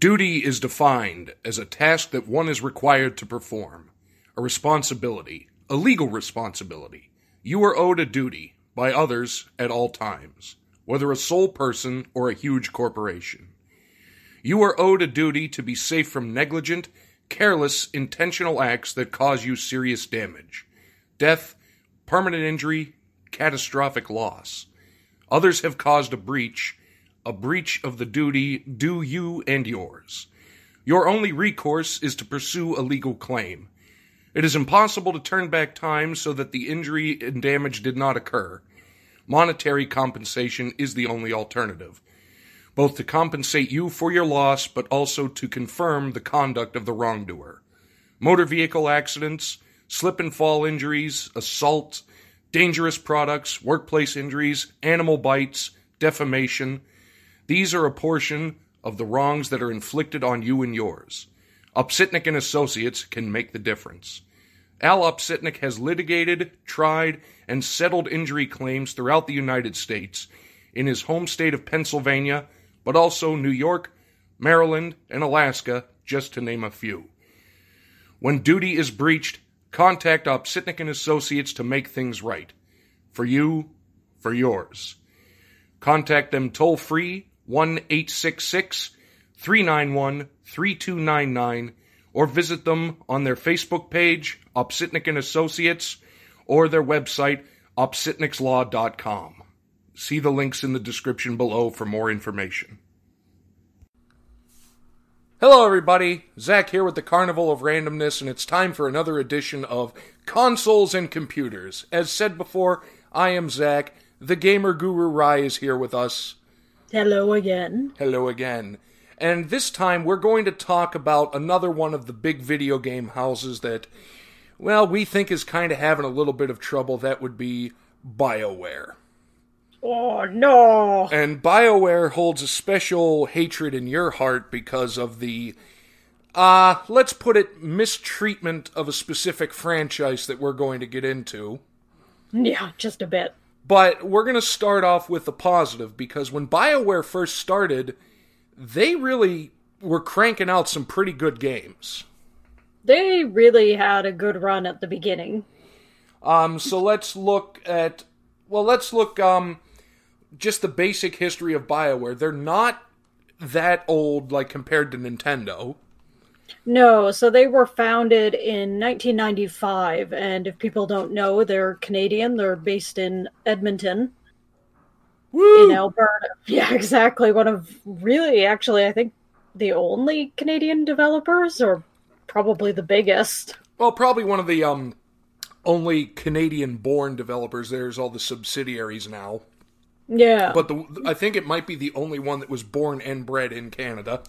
Duty is defined as a task that one is required to perform, a responsibility, a legal responsibility. You are owed a duty by others at all times, whether a sole person or a huge corporation. You are owed a duty to be safe from negligent, careless, intentional acts that cause you serious damage, death, permanent injury, catastrophic loss. Others have caused a breach, a breach of the duty due you and yours. Your only recourse is to pursue a legal claim. It is impossible to turn back time so that the injury and damage did not occur. Monetary compensation is the only alternative, both to compensate you for your loss, but also to confirm the conduct of the wrongdoer. Motor vehicle accidents, slip and fall injuries, assault, dangerous products, workplace injuries, animal bites, defamation. These are a portion of the wrongs that are inflicted on you and yours. Upsitnik and Associates can make the difference. Al Upsitnik has litigated, tried, and settled injury claims throughout the United States in his home state of Pennsylvania, but also New York, Maryland, and Alaska, just to name a few. When duty is breached, contact Upsitnik and Associates to make things right. For you, for yours. Contact them toll free 1 866 391 3299 or visit them on their Facebook page, Upsitnik and Associates, or their website, upsitnikslaw.com. See the links in the description below for more information. Hello, everybody. Zach here with the Carnival of Randomness, and it's time for another edition of Consoles and Computers. As said before, I am Zach. The gamer guru Rai is here with us. Hello again. Hello again. And this time we're going to talk about another one of the big video game houses that, well, we think is kind of having a little bit of trouble. That would be BioWare. Oh no! And BioWare holds a special hatred in your heart because of the, uh, let's put it, mistreatment of a specific franchise that we're going to get into. Yeah, just a bit. But we're going to start off with the positive because when BioWare first started, they really were cranking out some pretty good games. They really had a good run at the beginning. Um, so let's look at well, let's look um just the basic history of BioWare. They're not that old like compared to Nintendo. No, so they were founded in 1995, and if people don't know, they're Canadian. They're based in Edmonton. Woo! in Alberta. Yeah, exactly. One of really, actually, I think the only Canadian developers, or probably the biggest. Well, probably one of the um only Canadian-born developers. There's all the subsidiaries now, Yeah, but the I think it might be the only one that was born and bred in Canada.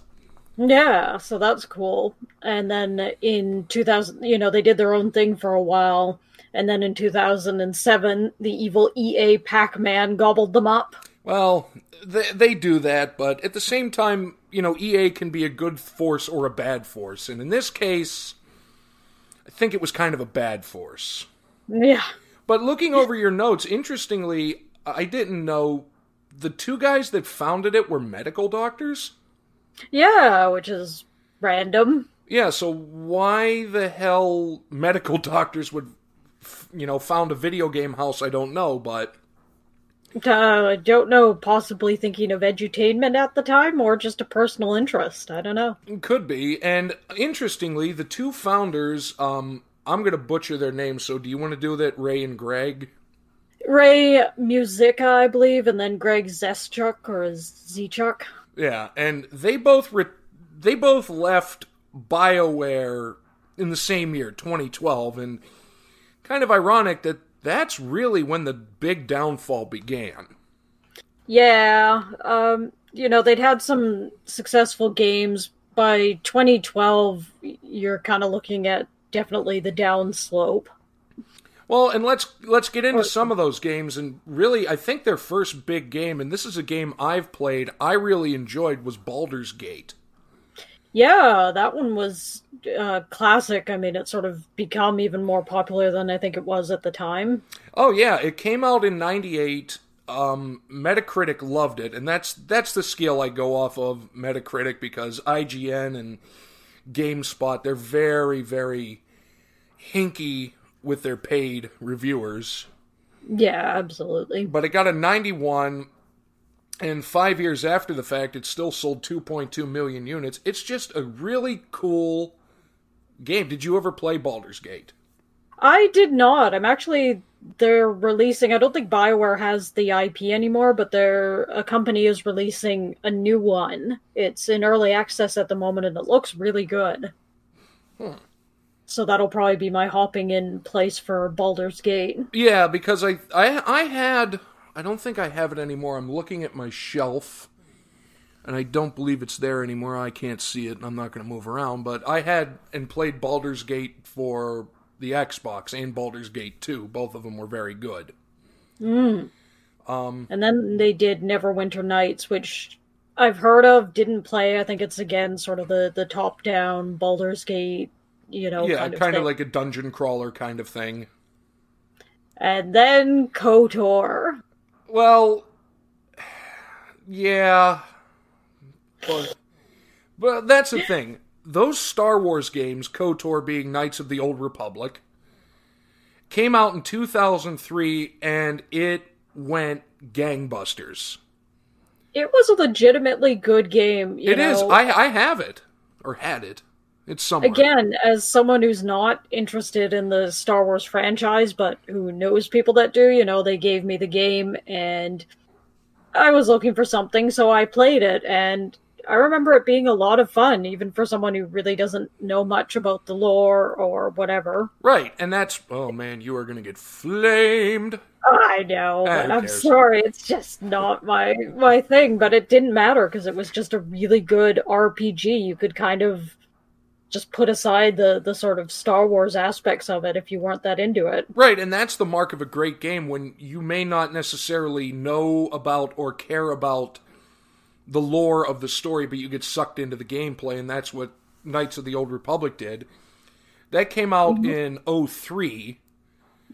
Yeah. So that's cool. And then in 2000, you know, they did their own thing for a while. And then in 2007, the evil EA Pac-Man gobbled them up. Well, they, they do that, but at the same time, you know, EA can be a good force or a bad force. And in this case, I think it was kind of a bad force. Yeah. But looking over your notes, interestingly, I didn't know the two guys that founded it were medical doctors. Yeah, which is random. Yeah, so why the hell medical doctors would, you know, found a video game house, I don't know, but Uh, I don't know, possibly thinking of edutainment at the time or just a personal interest. I don't know. Could be. And interestingly, the two founders, um, I'm going to butcher their names, so do you want to do that, Ray and Greg? Ray Muzyka, I believe, and then Greg Zeschuk or Zechuk. Yeah, and they both re- they both left BioWare in the same year, 2012, and kind of ironic that that's really when the big downfall began. Yeah, um, you know, they'd had some successful games. By 2012, you're kind of looking at definitely the downslope. Well, and let's let's get into some of those games. And really, I think their first big game, and this is a game I've played, I really enjoyed, was Baldur's Gate. Yeah, that one was uh, classic. I mean, it sort of become even more popular than I think it was at the time. Oh yeah, it came out in '98. Um, Metacritic loved it, and that's that's the scale I go off of Metacritic because IGN and GameSpot they're very very hinky with their paid reviewers. Yeah, absolutely. But it got a 91, and five years after the fact, it still sold 2.2 million units. It's just a really cool game. Did you ever play Baldur's Gate? I did not. I'm actually they're releasing. I don't think Bioware has the IP anymore, but they're a company is releasing a new one. It's in early access at the moment, and it looks really good. Hmm. So that'll probably be my hopping in place for Baldur's Gate. Yeah, because I I I had I don't think I have it anymore. I'm looking at my shelf and I don't believe it's there anymore. I can't see it and I'm not going to move around, but I had and played Baldur's Gate for the Xbox and Baldur's Gate 2. Both of them were very good. Mm. Um And then they did Neverwinter Nights, which I've heard of, didn't play. I think it's again sort of the the top down Baldur's Gate, you know, yeah, kind of kind of like a dungeon crawler kind of thing. And then KOTOR. Well, yeah. But, but that's the thing. Those Star Wars games, KOTOR being Knights of the Old Republic, came out in 2003 and it went gangbusters. It was a legitimately good game. You It know? is. I I have it or had it. It's somewhere. Again, as someone who's not interested in the Star Wars franchise, but who knows people that do, you know, they gave me the game and I was looking for something, so I played it. And I remember it being a lot of fun, even for someone who really doesn't know much about the lore or whatever. Right, and that's oh man, you are gonna get flamed. I know, Ah, but I'm sorry, it's just not my my thing. But it didn't matter because it was just a really good RPG. You could kind of just put aside the the sort of Star Wars aspects of it if you weren't that into it. Right, and that's the mark of a great game when you may not necessarily know about or care about the lore of the story, but you get sucked into the gameplay, and that's what Knights of the Old Republic did. That came out mm-hmm. in 03,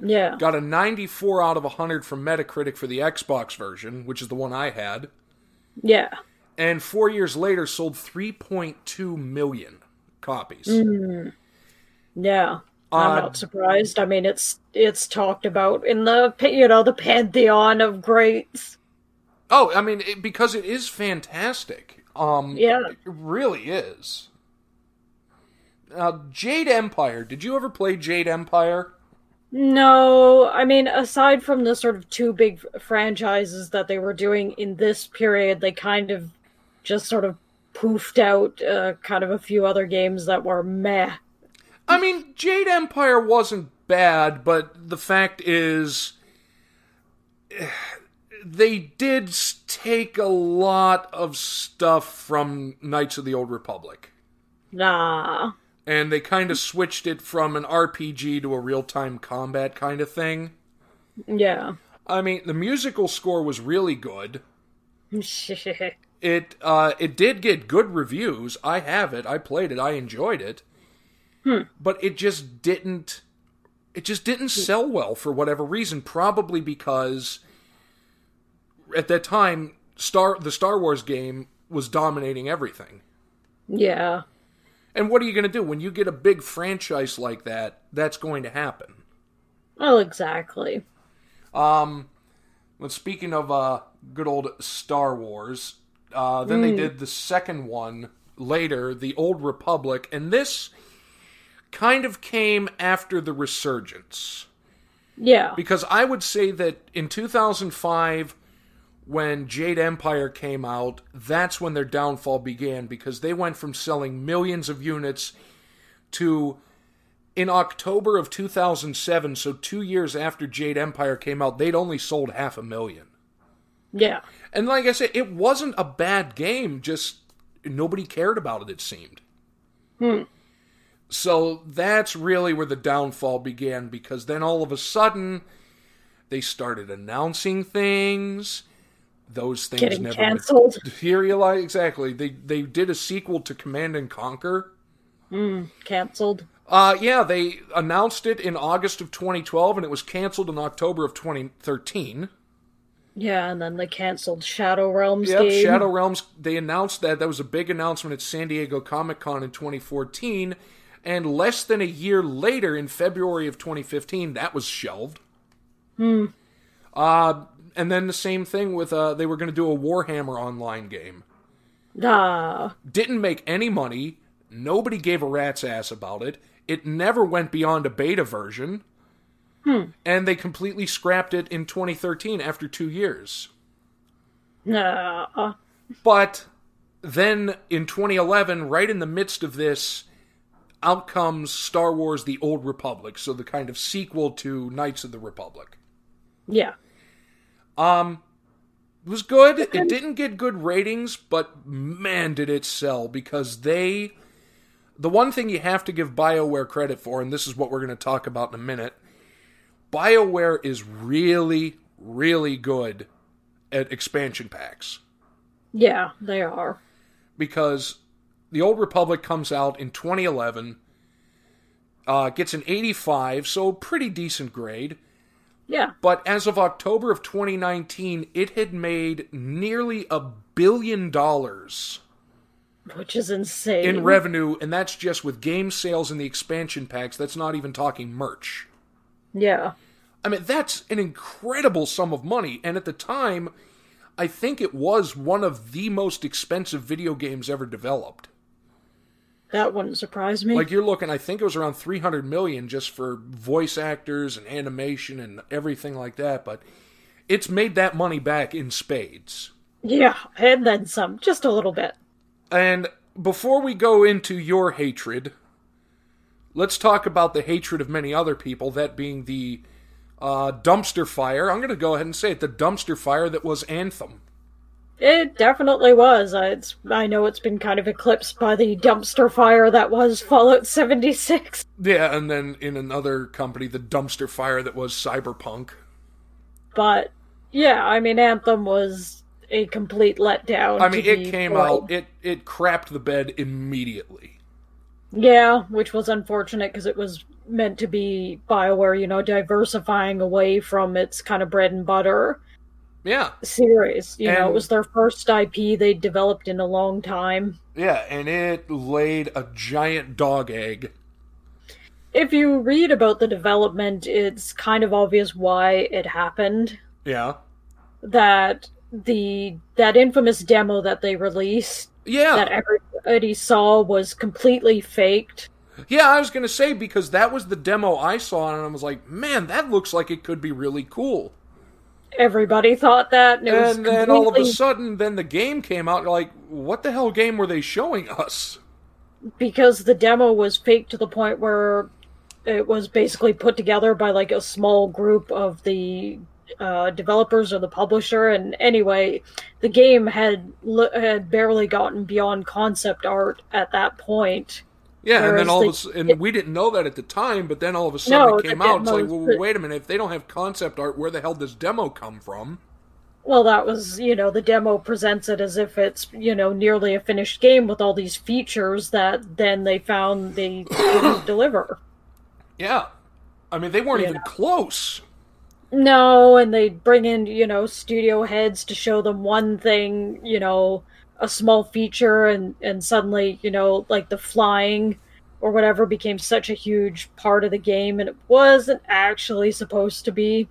Yeah, got a 94 out of 100 from Metacritic for the Xbox version, which is the one I had, yeah, and four years later sold 3.2 million copies. yeah. I'm Uh, not surprised. I mean, it's it's talked about in the you know the pantheon of greats. Oh, I mean, it, because it is fantastic. Um, Yeah. it really is. Uh, Jade Empire. Did you ever play Jade Empire? No, I mean, aside from the sort of two big franchises that they were doing in this period, they kind of just sort of poofed out uh, kind of a few other games that were meh. I mean, Jade Empire wasn't bad, but the fact is, they did take a lot of stuff from Knights of the Old Republic. Nah. And they kind of switched it from an RPG to a real time combat kind of thing. Yeah. I mean, the musical score was really good. It uh, it did get good reviews. I have it. I played it. I enjoyed it. But it just didn't. It just didn't sell well for whatever reason. Probably because at that time, Star the Star Wars game was dominating everything. yeah. And what are you going to do when you get a big franchise like that? That's going to happen. Well, exactly. Um, well, speaking of uh, good old Star Wars, uh, then they did the second one later, the Old Republic, and this kind of came after the resurgence. Yeah. because I would say that in 2005 when Jade Empire came out that's when their downfall began because they went from selling millions of units to in October of 2007 so 2 years after Jade Empire came out they'd only sold half a million Yeah. and like I said it wasn't a bad game just nobody cared about it it seemed so that's really where the downfall began because then all of a sudden they started announcing things. Those things Getting never canceled. materialized. Exactly. They they did a sequel to Command and Conquer. Cancelled. Uh yeah, they announced it in August of 2012 and it was canceled in October of 2013. Yeah, and then they canceled Shadow Realms Yep, game. Shadow Realms. They announced that that was a big announcement at San Diego Comic Con in 2014, and less than a year later, in February of 2015, that was shelved. Hmm. Uh, and then the same thing with uh, they were going to do a Warhammer online game. Ah, Didn't make any money. Nobody gave a rat's ass about it. It never went beyond a beta version. Hmm. And they completely scrapped it in 2013 after two years. nah. But then in 2011, right in the midst of this, out comes Star Wars The Old Republic, so the kind of sequel to Knights of the Republic. Yeah. Um, it was good. It didn't get good ratings, but man, did it sell because they. The one thing you have to give BioWare credit for, and this is what we're going to talk about in a minute, BioWare is really, really good at expansion packs. Yeah, they are. because the Old Republic comes out in 2011, uh, gets an 85, so pretty decent grade. Yeah. But as of October of 2019, it had made nearly a billion dollars Which is insane. in revenue, and that's just with game sales and the expansion packs. That's not even talking merch. Yeah. I mean, that's an incredible sum of money. And at the time, I think it was one of the most expensive video games ever developed. That wouldn't surprise me. Like you're looking, I think it was around 300 million just for voice actors and animation and everything like that. But it's made that money back in spades. yeah, and then some. Just a little bit. And before we go into your hatred, let's talk about the hatred of many other people. That being the uh, dumpster fire. I'm going to go ahead and say it: the dumpster fire that was Anthem. It definitely was. I, it's, I know it's been kind of eclipsed by the dumpster fire that was Fallout 76. Yeah, and then in another company, the dumpster fire that was Cyberpunk. But, yeah, I mean, Anthem was a complete letdown. I mean, it came world. out, it it crapped the bed immediately. Yeah, which was unfortunate because it was meant to be BioWare, you know, diversifying away from its kind of bread and butter Yeah, series. You know, it was their first IP they developed in a long time. yeah, and it laid a giant dog egg. If you read about the development, it's kind of obvious why it happened. Yeah, That the that infamous demo that they released yeah, that everybody saw was completely faked. yeah. I was gonna say because that was the demo I saw, and I was like, man, that looks like it could be really cool. Everybody thought that, and it was And then all of a sudden, then the game came out. Like, what the hell game were they showing us? because the demo was fake to the point where it was basically put together by like a small group of the uh, developers or the publisher. And anyway, the game had had barely gotten beyond concept art at that point. Yeah, and then all the- of a and we didn't know that at the time, but then all of a sudden No, it came out. It's like, well, wait a minute. If they don't have concept art, where the hell does demo come from? Well, that was, you know, the demo presents it as if it's, you know, nearly a finished game with all these features that then they found they didn't deliver. Yeah, I mean, they weren't Yeah. even close. No, and they bring in, you know, studio heads to show them one thing, you know, a small feature and and suddenly, you know, like the flying or whatever became such a huge part of the game and it wasn't actually supposed to be.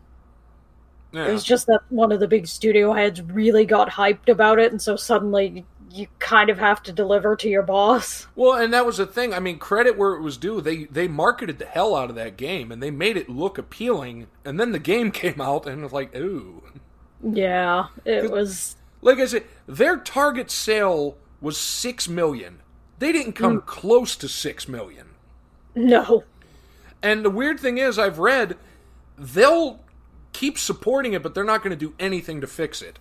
Yeah. It was just that one of the big studio heads really got hyped about it and so suddenly you kind of have to deliver to your boss. Well, and that was the thing. I mean, credit where it was due. They they marketed the hell out of that game, and they made it look appealing. And then the game came out, and it was like, ooh. Yeah, it was Like I said, their target sale was six million. They didn't come mm. close to six million. no. And the weird thing is, I've read they'll keep supporting it, but they're not going to do anything to fix it.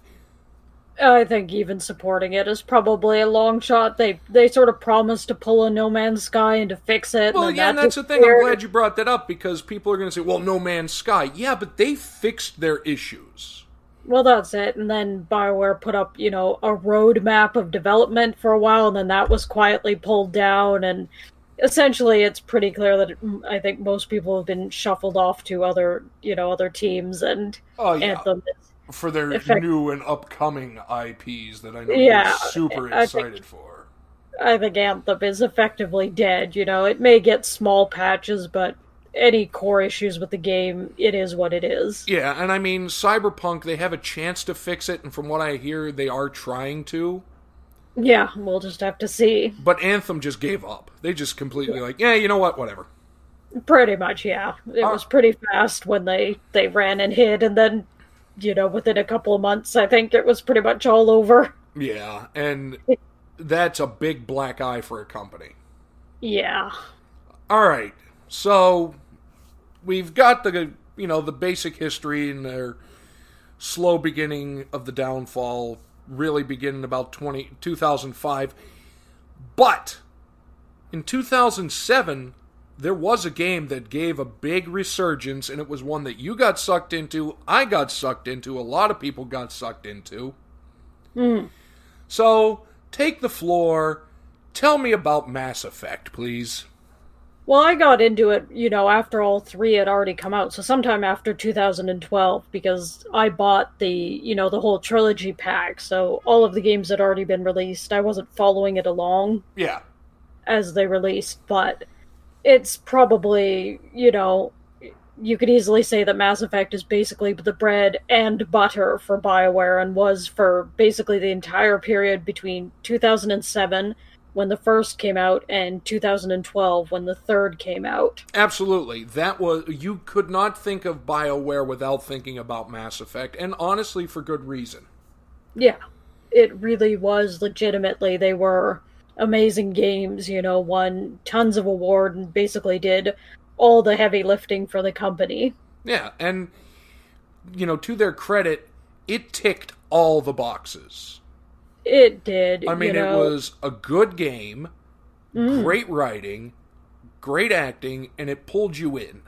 I think even supporting it is probably a long shot. They they sort of promised to pull a No Man's Sky and to fix it. Well, and yeah, that and that's the thing. I'm glad you brought that up because people are going to say, "Well, No Man's Sky." Yeah, but they fixed their issues. Well, that's it. And then Bioware put up, you know, a roadmap of development for a while, and then that was quietly pulled down. And essentially, it's pretty clear that mm, I think most people have been shuffled off to other, you know, other teams, and Oh yeah, Anthem is for their Effect- new and upcoming IPs that I know Yeah, you're super I think- excited for. I think Anthem is effectively dead. You know, it may get small patches, but any core issues with the game, it is what it is. Yeah, and I mean Cyberpunk, they have a chance to fix it, and from what I hear, they are trying to. Yeah, we'll just have to see. But Anthem just gave up. They just completely like, yeah, you know what, whatever. Pretty much, yeah. It Uh, was pretty fast when they they ran and hid, and then, you know, within a couple of months, I think it was pretty much all over. Yeah, and that's a big black eye for a company. Yeah. All right, so we've got the you know the basic history and their slow beginning of the downfall, really beginning about 20, 2005. But in 2007, there was a game that gave a big resurgence, and it was one that you got sucked into, I got sucked into, a lot of people got sucked into. Hmm. So take the floor. Tell me about Mass Effect, please. Well, I got into it, you know, after all three had already come out, so sometime after 2012, because I bought the, you know, the whole trilogy pack, so all of the games had already been released. I wasn't following it along Yeah. as they released, but it's probably, you know, you could easily say that Mass Effect is basically the bread and butter for BioWare and was for basically the entire period between 2007 when the first came out and 2012 when the third came out. Absolutely. That was you could not think of BioWare without thinking about Mass Effect, and honestly for good reason. Yeah, it really was legitimately. They were amazing games, you know, won tons of award and basically did all the heavy lifting for the company. Yeah, and you know, to their credit, it ticked all the boxes. It did. I mean, you know, it was a good game, mm. great writing, great acting, and it pulled you in.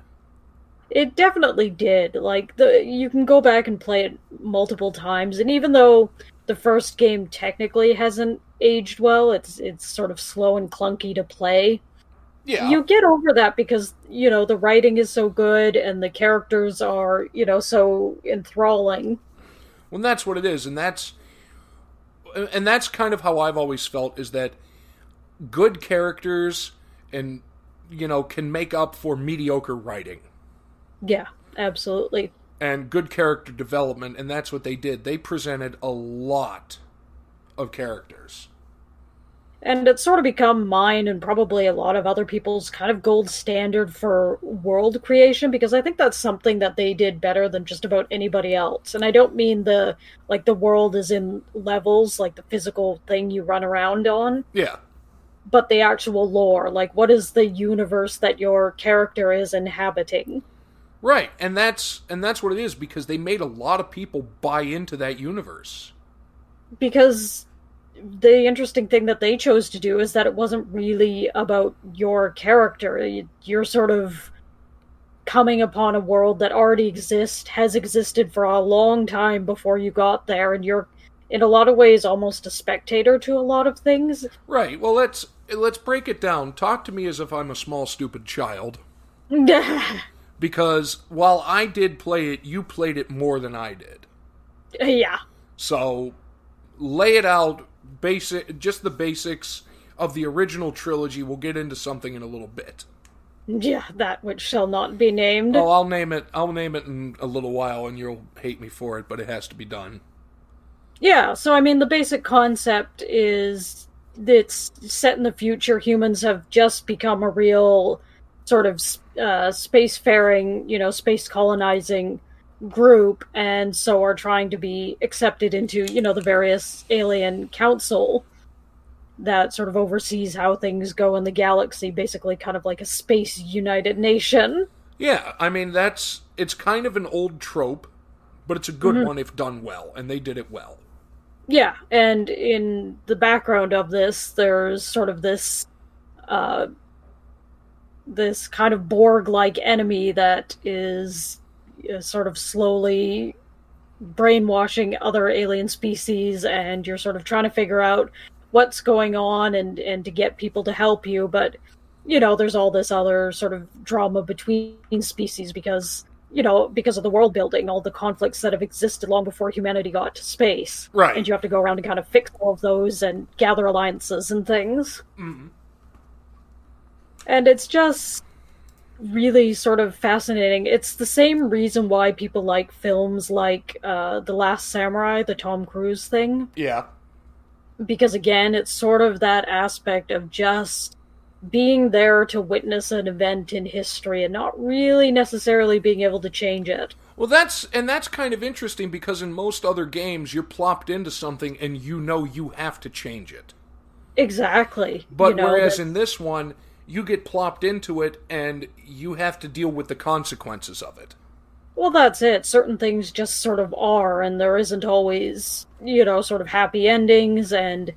It definitely did. Like the you can go back and play it multiple times, and even though the first game technically hasn't aged well, it's it's sort of slow and clunky to play. Yeah. You get over that because you know the writing is so good and the characters are you know so enthralling. Well, that's what it is, and that's and that's kind of how I've always felt is that good characters and you know can make up for mediocre writing Yeah, absolutely. and good character development, and that's what they did. They presented a lot of characters. And it's sort of become mine and probably a lot of other people's kind of gold standard for world creation because I think that's something that they did better than just about anybody else. And I don't mean the like the world is in levels, like the physical thing you run around on, Yeah, but the actual lore. Like what is the universe that your character is inhabiting? right, and that's and that's what it is because they made a lot of people buy into that universe. Because the interesting thing that they chose to do is that it wasn't really about your character. You- You're sort of coming upon a world that already exists, has existed for a long time before you got there, and you're in a lot of ways almost a spectator to a lot of things. Right. Well, let's let's break it down. Talk to me as if I'm a small stupid child. Because while I did play it, you played it more than I did. yeah. So lay it out basic just the basics of the original trilogy. We'll get into something in a little bit. Yeah, that which shall not be named. Oh, I'll name it. I'll name it in a little while, and you'll hate me for it, but it has to be done. Yeah, so I mean, the basic concept is it's set in the future. Humans have just become a real sort of uh, spacefaring, you know, space colonizing group, and so are trying to be accepted into, you know, the various alien council that sort of oversees how things go in the galaxy, basically, kind of like a space united nation. Yeah, I mean that's it's kind of an old trope, but it's a good one if done well, and they did it well. Yeah, and in the background of this, there's sort of this, uh, this kind of Borg-like enemy that is sort of slowly brainwashing other alien species, and you're sort of trying to figure out what's going on and and to get people to help you. But you know, there's all this other sort of drama between species because you know, because of the world building, all the conflicts that have existed long before humanity got to space. Right. And you have to go around and kind of fix all of those and gather alliances and things. Mm-hmm. And it's just really sort of fascinating. It's the same reason why people like films like uh, The Last Samurai, the Tom Cruise thing. Yeah. Because again, it's sort of that aspect of just being there to witness an event in history and not really necessarily being able to change it. Well, that's and that's kind of interesting because in most other games you're plopped into something and you know you have to change it. Exactly. But you know, whereas that- in this one you get plopped into it and you have to deal with the consequences of it. Well, that's it. Certain things just sort of are, and there isn't always, you know, sort of happy endings, and,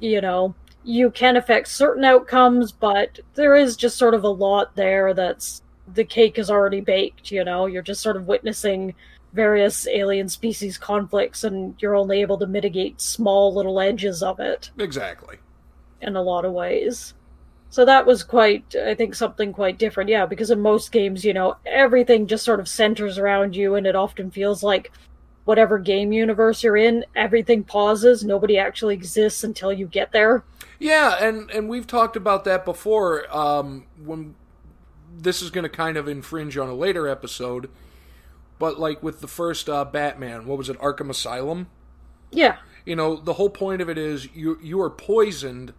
you know, you can affect certain outcomes, but there is just sort of a lot there that's the cake is already baked, you know? You're just sort of witnessing various alien species conflicts, and you're only able to mitigate small little edges of it Exactly. in a lot of ways. So that was quite, I think, something quite different. Yeah, because in most games, you know, everything just sort of centers around you, and it often feels like whatever game universe you're in, everything pauses. Nobody actually exists until you get there. Yeah, and and we've talked about that before. Um, when this is going to kind of infringe on a later episode, but like with the first uh, Batman, what was it, Arkham Asylum? Yeah, You know, the whole point of it is you you are poisoned,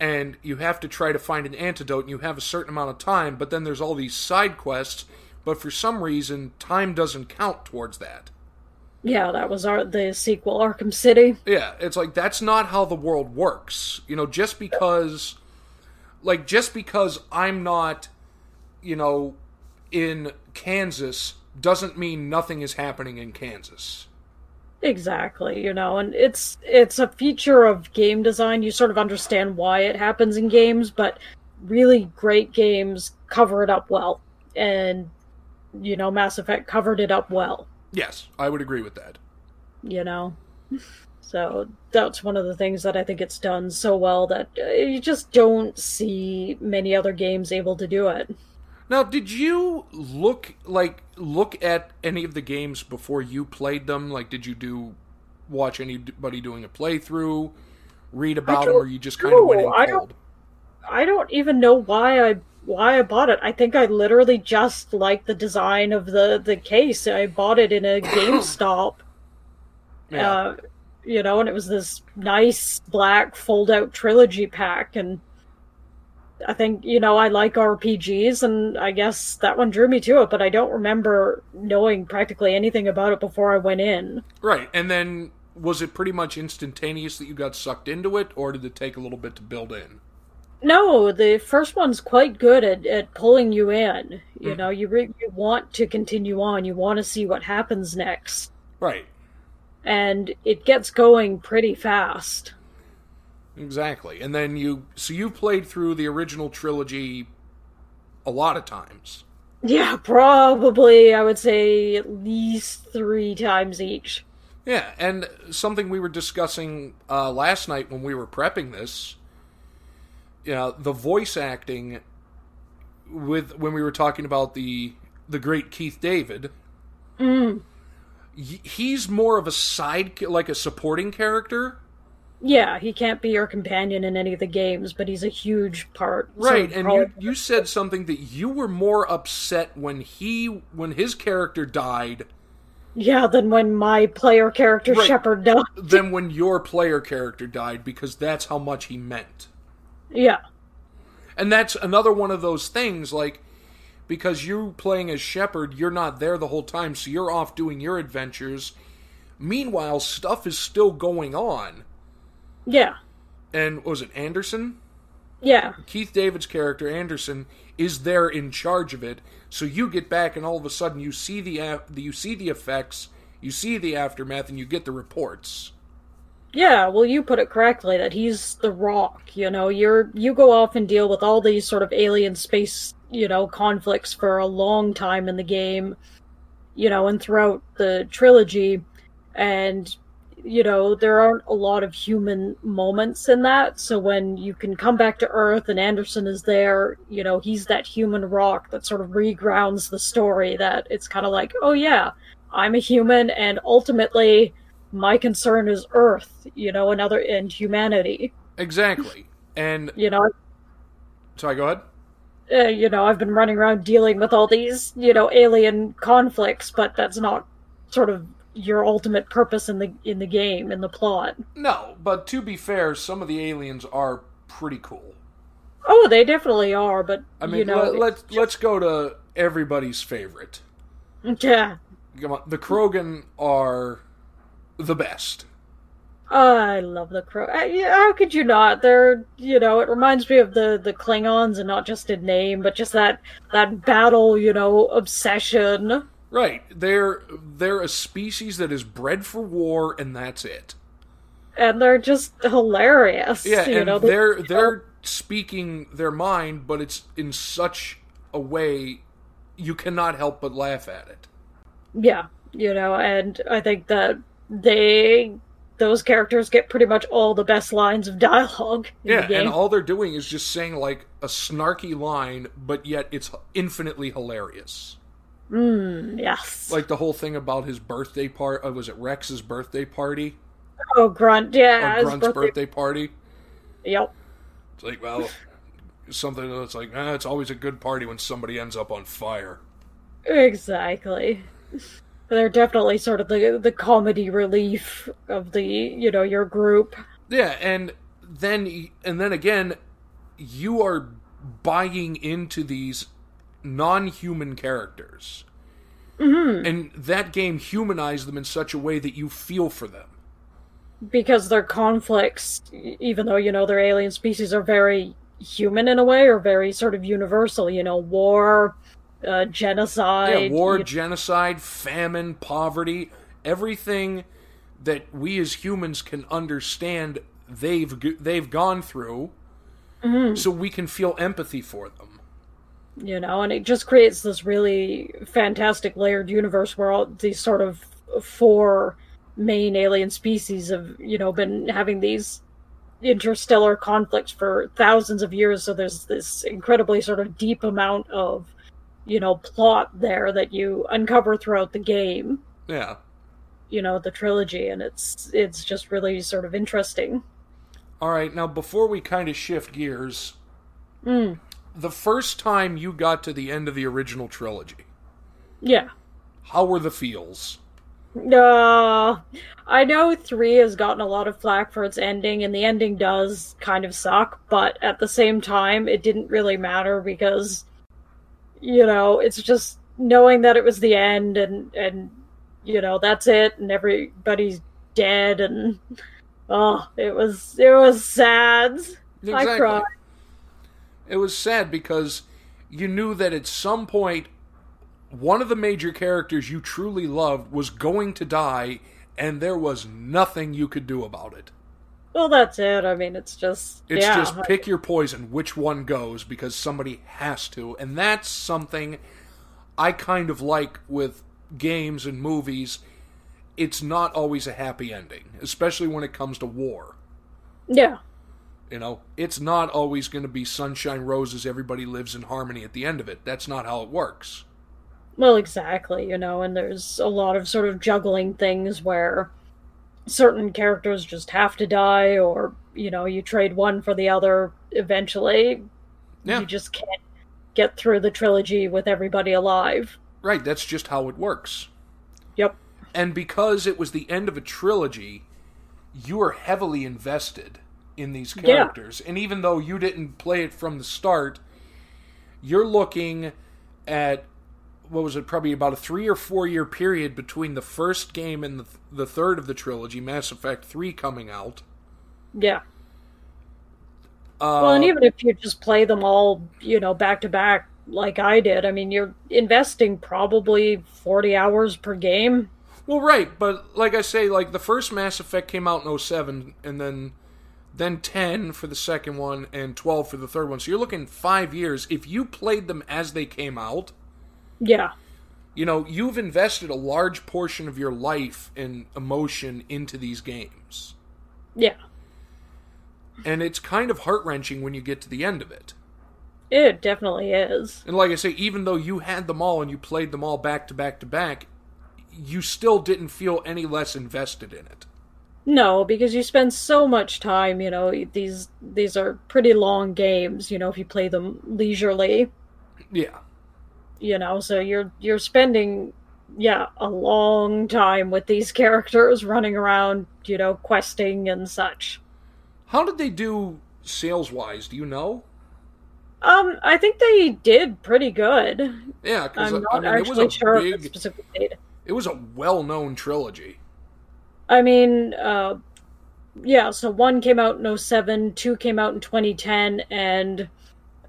and you have to try to find an antidote, and you have a certain amount of time. But then there's all these side quests, but for some reason, time doesn't count towards that. yeah, that was our the sequel, Arkham City. Yeah, it's like that's not how the world works. You know, just because like just because I'm not, you know, in Kansas doesn't mean nothing is happening in Kansas. Exactly, you know, and it's it's a feature of game design. You sort of understand why it happens in games, but really great games cover it up well. And you know, Mass Effect covered it up well, Yes, I would agree with that. you know. So that's one of the things that I think it's done so well that uh, you just don't see many other games able to do it. Now, did you look like look at any of the games before you played them? Like did you do watch anybody doing a playthrough, read about them or you just kind of went in. I don't- I don't even know why I why I bought it. I think I literally just liked the design of the the case. I bought it in a GameStop. Yeah. Uh, you know, and it was this nice black fold out trilogy pack and I think, you know, I like RPGs and I guess that one drew me to it, but I don't remember knowing practically anything about it before I went in. Right, and then was it pretty much instantaneous that you got sucked into it, or did it take a little bit to build in? No, the first one's quite good at, at pulling you in. You mm. know, you re- you want to continue on. You want to see what happens next, Right, and it gets going pretty fast. Exactly. And then you, so you've played through the original trilogy a lot of times. Yeah, probably I would say at least three times each. Yeah, and something we were discussing uh, last night when we were prepping this, you know, the voice acting with when we were talking about the the great Keith David. Mm. He's more of a side, like a supporting character, Yeah, he can't be your companion in any of the games, but he's a huge part. so right? And probably- you you said something that you were more upset when he when his character died yeah, than when my player character Right. Shepard died. than when your player character died because that's how much he meant. Yeah, And that's another one of those things, like, because you're playing as Shepard, you're not there the whole time, so you're off doing your adventures. Meanwhile, stuff is still going on. Yeah, And was it Anderson? yeah. Keith David's character, Anderson, is there in charge of it. So you get back, and all of a sudden you see the you see the effects, you see the aftermath, and you get the reports. Yeah, well, you put it correctly that he's the rock. You know, you're you go off and deal with all these sort of alien space, you know, conflicts for a long time in the game, you know, and throughout the trilogy, and you know, there aren't a lot of human moments in that. So when you can come back to Earth and Anderson is there, you know, he's that human rock that sort of regrounds the story that it's kind of like, oh yeah, I'm a human and ultimately my concern is Earth, you know, another and humanity. Exactly. And You know, sorry, go ahead. uh, you know, I've been running around dealing with all these, you know, alien conflicts, but that's not sort of your ultimate purpose in the in the game in the plot. No, but to be fair, some of the aliens are pretty cool. Oh, they definitely are, but I mean, you know, let, let's let's go to everybody's favorite. yeah, Come on, the Krogan are the best. I love the yeah, how could you not? They're, you know, it reminds me of the the Klingons, and not just in name, but just that that battle, you know, obsession. Right. They're they're a species that is bred for war and that's it. And they're just hilarious. Yeah, you and know, they- they're they're speaking their mind, but it's in such a way you cannot help but laugh at it. Yeah, you know, and I think that they those characters get pretty much all the best lines of dialogue in Yeah, the game. and all they're doing is just saying like a snarky line, but yet it's infinitely hilarious. Mm, yes. Like the whole thing about his birthday part. Uh, was it Wrex's birthday party oh, Grunt, yeah, or Grunt's birthday- birthday party? Yep. It's like, well, something that's like, eh, it's always a good party when somebody ends up on fire. Exactly. They're definitely sort of the the comedy relief of the you know your group. Yeah, and then and then again, you are buying into these non-human characters, mm-hmm. and that game humanized them in such a way that you feel for them. because their conflicts, even though you know their alien species are very human in a way, or very sort of universal. You know, war, uh, genocide. Yeah, war, you- genocide, famine, poverty, everything that we as humans can understand they've they've gone through, so we can feel empathy for them. You know, and it just creates this really fantastic layered universe where all these sort of four main alien species have you know been having these interstellar conflicts for thousands of years. So there's this incredibly sort of deep amount of you know plot there that you uncover throughout the game. Yeah. you know the trilogy and it's it's just really sort of interesting All right, now before we kind of shift gears, mm. The first time you got to the end of the original trilogy, yeah. How were the feels? uh, i know three has gotten a lot of flack for its ending and the ending does kind of suck but at the same time it didn't really matter because you know it's just knowing that it was the end and and you know that's it and everybody's dead and oh it was it was sad. I cried It was sad because you knew that at some point one of the major characters you truly loved was going to die and there was nothing you could do about it. Well, that's it. I mean, it's just It's yeah. just pick your poison, which one goes, because somebody has to. And that's something I kind of like with games and movies. It's not always a happy ending, especially when it comes to war. yeah, You know, it's not always going to be sunshine roses, everybody lives in harmony at the end of it. That's not how it works. well, exactly. You know, and there's a lot of sort of juggling things where certain characters just have to die, or you know, you trade one for the other. Eventually, Yeah. you just can't get through the trilogy with everybody alive. Right, that's just how it works. Yep. And because it was the end of a trilogy, you are heavily invested in these Yeah. characters. And even though you didn't play it from the start, you're looking at what was it probably about a 3 or 4 year period between the first game and the, the third of the trilogy, Mass Effect 3 coming out. Yeah. Uh, Well, and even if you just play them all, you know, back to back like I did, I mean, you're investing probably 40 hours per game. Well, right, but like I say, like the first Mass Effect came out in 07, and then then 10 for the second one, and 12 for the third one. So you're looking five years. If you played them as they came out, Yeah. You know, you've invested a large portion of your life and emotion into these games. Yeah. And it's kind of heart wrenching when you get to the end of it. It definitely is. And like I say, even though you had them all and you played them all back to back to back, you still didn't feel any less invested in it. No, because you spend so much time, you know, these these are pretty long games, you know, if you play them leisurely. Yeah. You know, so you're you're spending yeah, a long time with these characters running around, you know, questing and such. How did they do sales wise? Do you know? Um, I think they did pretty good. Yeah, because I'm I not mean, it was actually a sure big, specific date. it was a well-known trilogy. I mean, uh, yeah, so one came out in 07, two came out in 2010, and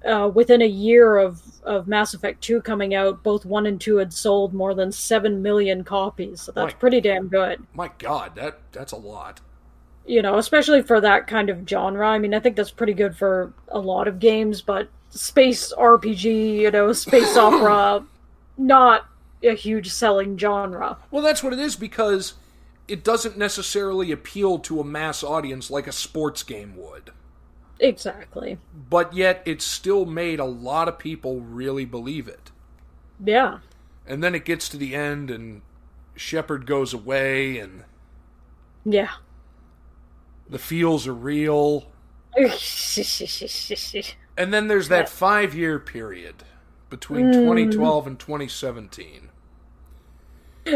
uh, within a year of, of Mass Effect 2 coming out, both 1 and 2 had sold more than 7 million copies, so that's My- pretty damn good. My God, that that's a lot. You know, especially for that kind of genre. I mean, I think that's pretty good for a lot of games, but space RPG, you know, space opera, not a huge selling genre. Well, that's what it is because it doesn't necessarily appeal to a mass audience like a sports game would. Exactly. But yet, it still made a lot of people really believe it. Yeah. And then it gets to the end, and Shepard goes away, and Yeah. the feels are real. And then there's that five year period between mm. 2012 and 2017.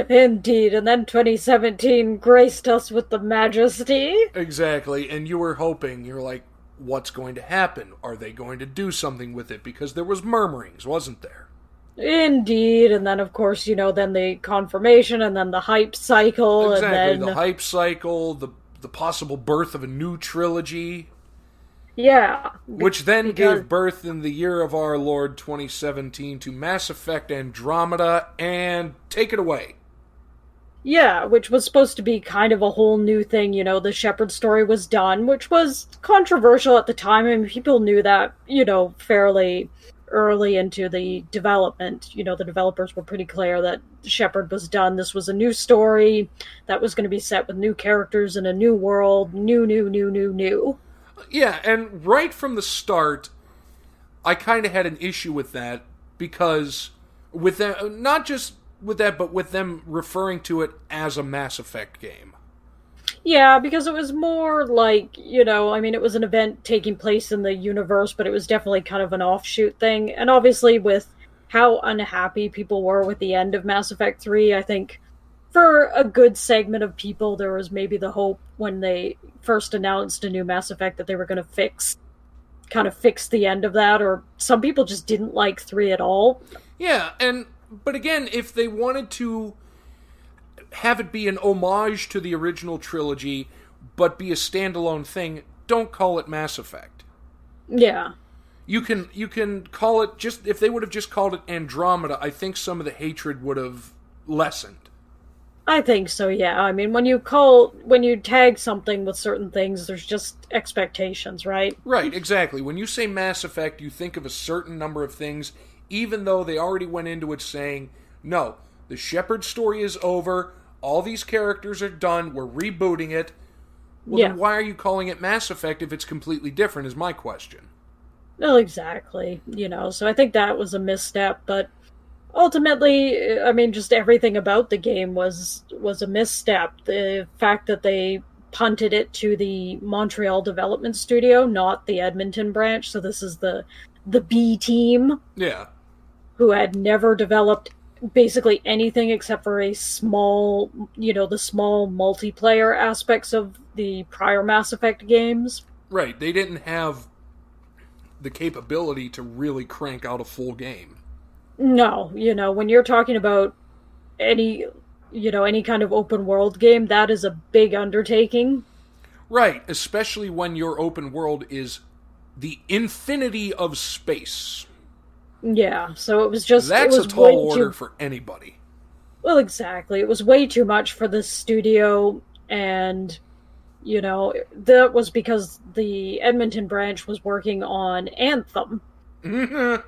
Indeed, and then 2017 graced us with the majesty. Exactly, and you were hoping, you're like, what's going to happen? Are they going to do something with it? Because there was murmurings, wasn't there? Indeed, and then of course, you know, then the confirmation and then the hype cycle exactly, and the hype cycle, the the possible birth of a new trilogy, yeah. which then because- gave birth in the year of our Lord 2017 to Mass Effect Andromeda, and take it away. Yeah, which was supposed to be kind of a whole new thing, you know, the Shepard story was done, which was controversial at the time. Mean, people knew that, you know, fairly early into the development. You know, the developers were pretty clear that Shepard was done. This was a new story that was going to be set with new characters in a new world, new, new, new, new, new. Yeah, and right from the start, I kind of had an issue with that because with them, not just with that, but with them referring to it as a Mass Effect game. Yeah, because it was more like, you know, I mean, it was an event taking place in the universe, but it was definitely kind of an offshoot thing. And obviously, with how unhappy people were with the end of Mass Effect 3, I think for a good segment of people, there was maybe the hope when they first announced a new Mass Effect that they were going to fix, kind of fix the end of that, or some people just didn't like 3 at all. Yeah, and but again, if they wanted to have it be an homage to the original trilogy, but be a standalone thing, don't call it Mass Effect. Yeah. You can you can call it just if they would have just called it Andromeda, I think some of the hatred would have lessened. I think so, yeah. I mean, when you call, when you tag something with certain things, there's just expectations, right? Right, exactly. When you say Mass Effect, you think of a certain number of things, even though they already went into it saying, no, the Shepard story is over, all these characters are done, we're rebooting it. Well, Yeah. then why are you calling it Mass Effect if it's completely different, is my question. Well, exactly. You know, so I think that was a misstep, but ultimately, I mean, just everything about the game was was a misstep. The fact that they punted it to the Montreal Development Studio, not the Edmonton branch. So this is the the B team Yeah. Who had never developed basically anything except for a small, you know, the small multiplayer aspects of the prior Mass Effect games. Right. They didn't have the capability to really crank out a full game. No, you know, when you're talking about any, you know, any kind of open world game, that is a big undertaking. Right, especially when your open world is the infinity of space. Yeah, so it was just That's it a was tall order too for anybody. well, exactly. It was way too much for the studio, and you know that was because the Edmonton branch was working on Anthem. Mhm.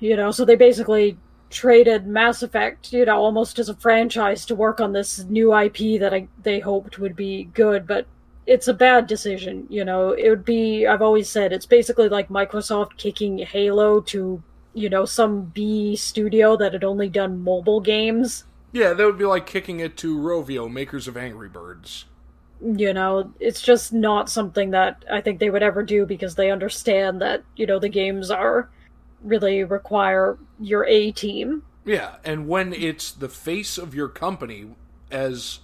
You know, so they basically traded Mass Effect, you know, almost as a franchise to work on this new IP that I, they hoped would be good, but it's a bad decision. You know, it would be, I've always said, it's basically like Microsoft kicking Halo to, you know, some B studio that had only done mobile games. Yeah, that would be like kicking it to Rovio, makers of Angry Birds. You know, it's just not something that I think they would ever do because they understand that, you know, the games are really require your A team. Yeah, and when it's the face of your company as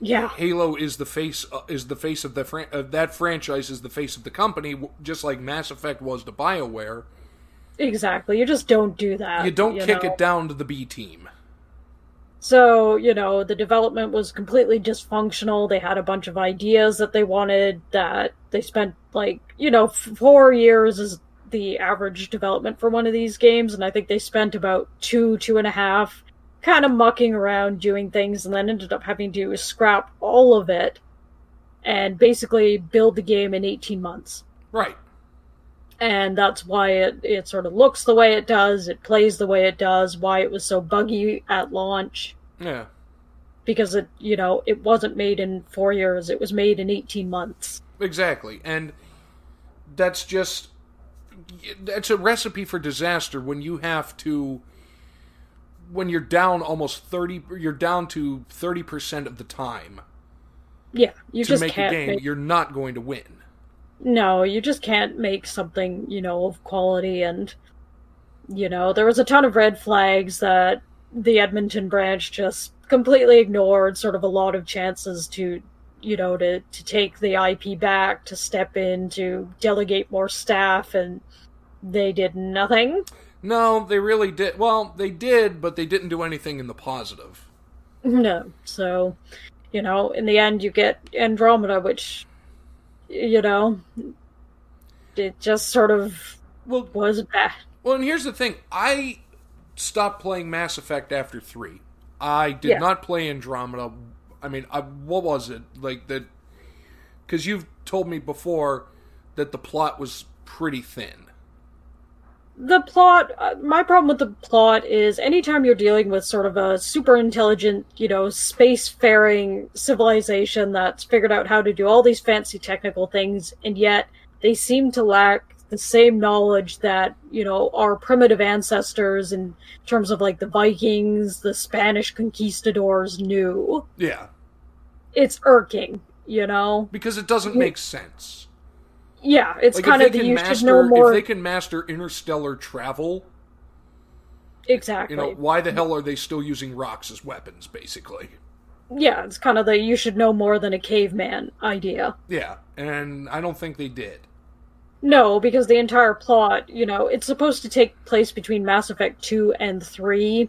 Yeah. Halo is the face uh, is the face of the fran- uh, that franchise is the face of the company, just like Mass Effect was to BioWare. Exactly. You just don't do that. You don't kick know? it down to the B team. So, you know, the development was completely dysfunctional. They had a bunch of ideas that they wanted that they spent like, you know, f- four years is the average development for one of these games, and I think they spent about two, two and a half kind of mucking around doing things and then ended up having to scrap all of it and basically build the game in 18 months. Right. And that's why it, it sort of looks the way it does, it plays the way it does, why it was so buggy at launch Yeah. because it you know it wasn't made in four years it was made in 18 months Exactly. And that's just that's a recipe for disaster when you have to when you're down almost 30 you're down to 30% of the time yeah you to just make a can't game make, you're not going to win. no you just can't make something you know of quality and you know there was a ton of red flags that the edmonton branch just completely ignored sort of a lot of chances to you know to to take the ip back to step in to delegate more staff and they did nothing No, they really did. Well, they did, but they didn't do anything in the positive. No. So, you know, in the end, you get Andromeda, which, you know, it just sort of Well, was bad. well, and here's the thing. I stopped playing Mass Effect after 3. I did Yeah. not play Andromeda. I mean, I, what was it? Like that cuz you've told me before that the plot was pretty thin. The plot, uh, my problem with the plot is anytime you're dealing with sort of a super intelligent, you know, space-faring civilization that's figured out how to do all these fancy technical things, and yet they seem to lack the same knowledge that, you know, our primitive ancestors in terms of like the Vikings, the Spanish conquistadors knew. Yeah, It's irking, you know? because it doesn't make sense. Yeah, it's Like kind of the you master should know more. if they can master interstellar travel, exactly. you know, why the hell are they still using rocks as weapons basically? yeah, it's kind of the you should know more than a caveman idea. Yeah, and I don't think they did. No, because the entire plot, you know, it's supposed to take place between Mass Effect 2 and 3.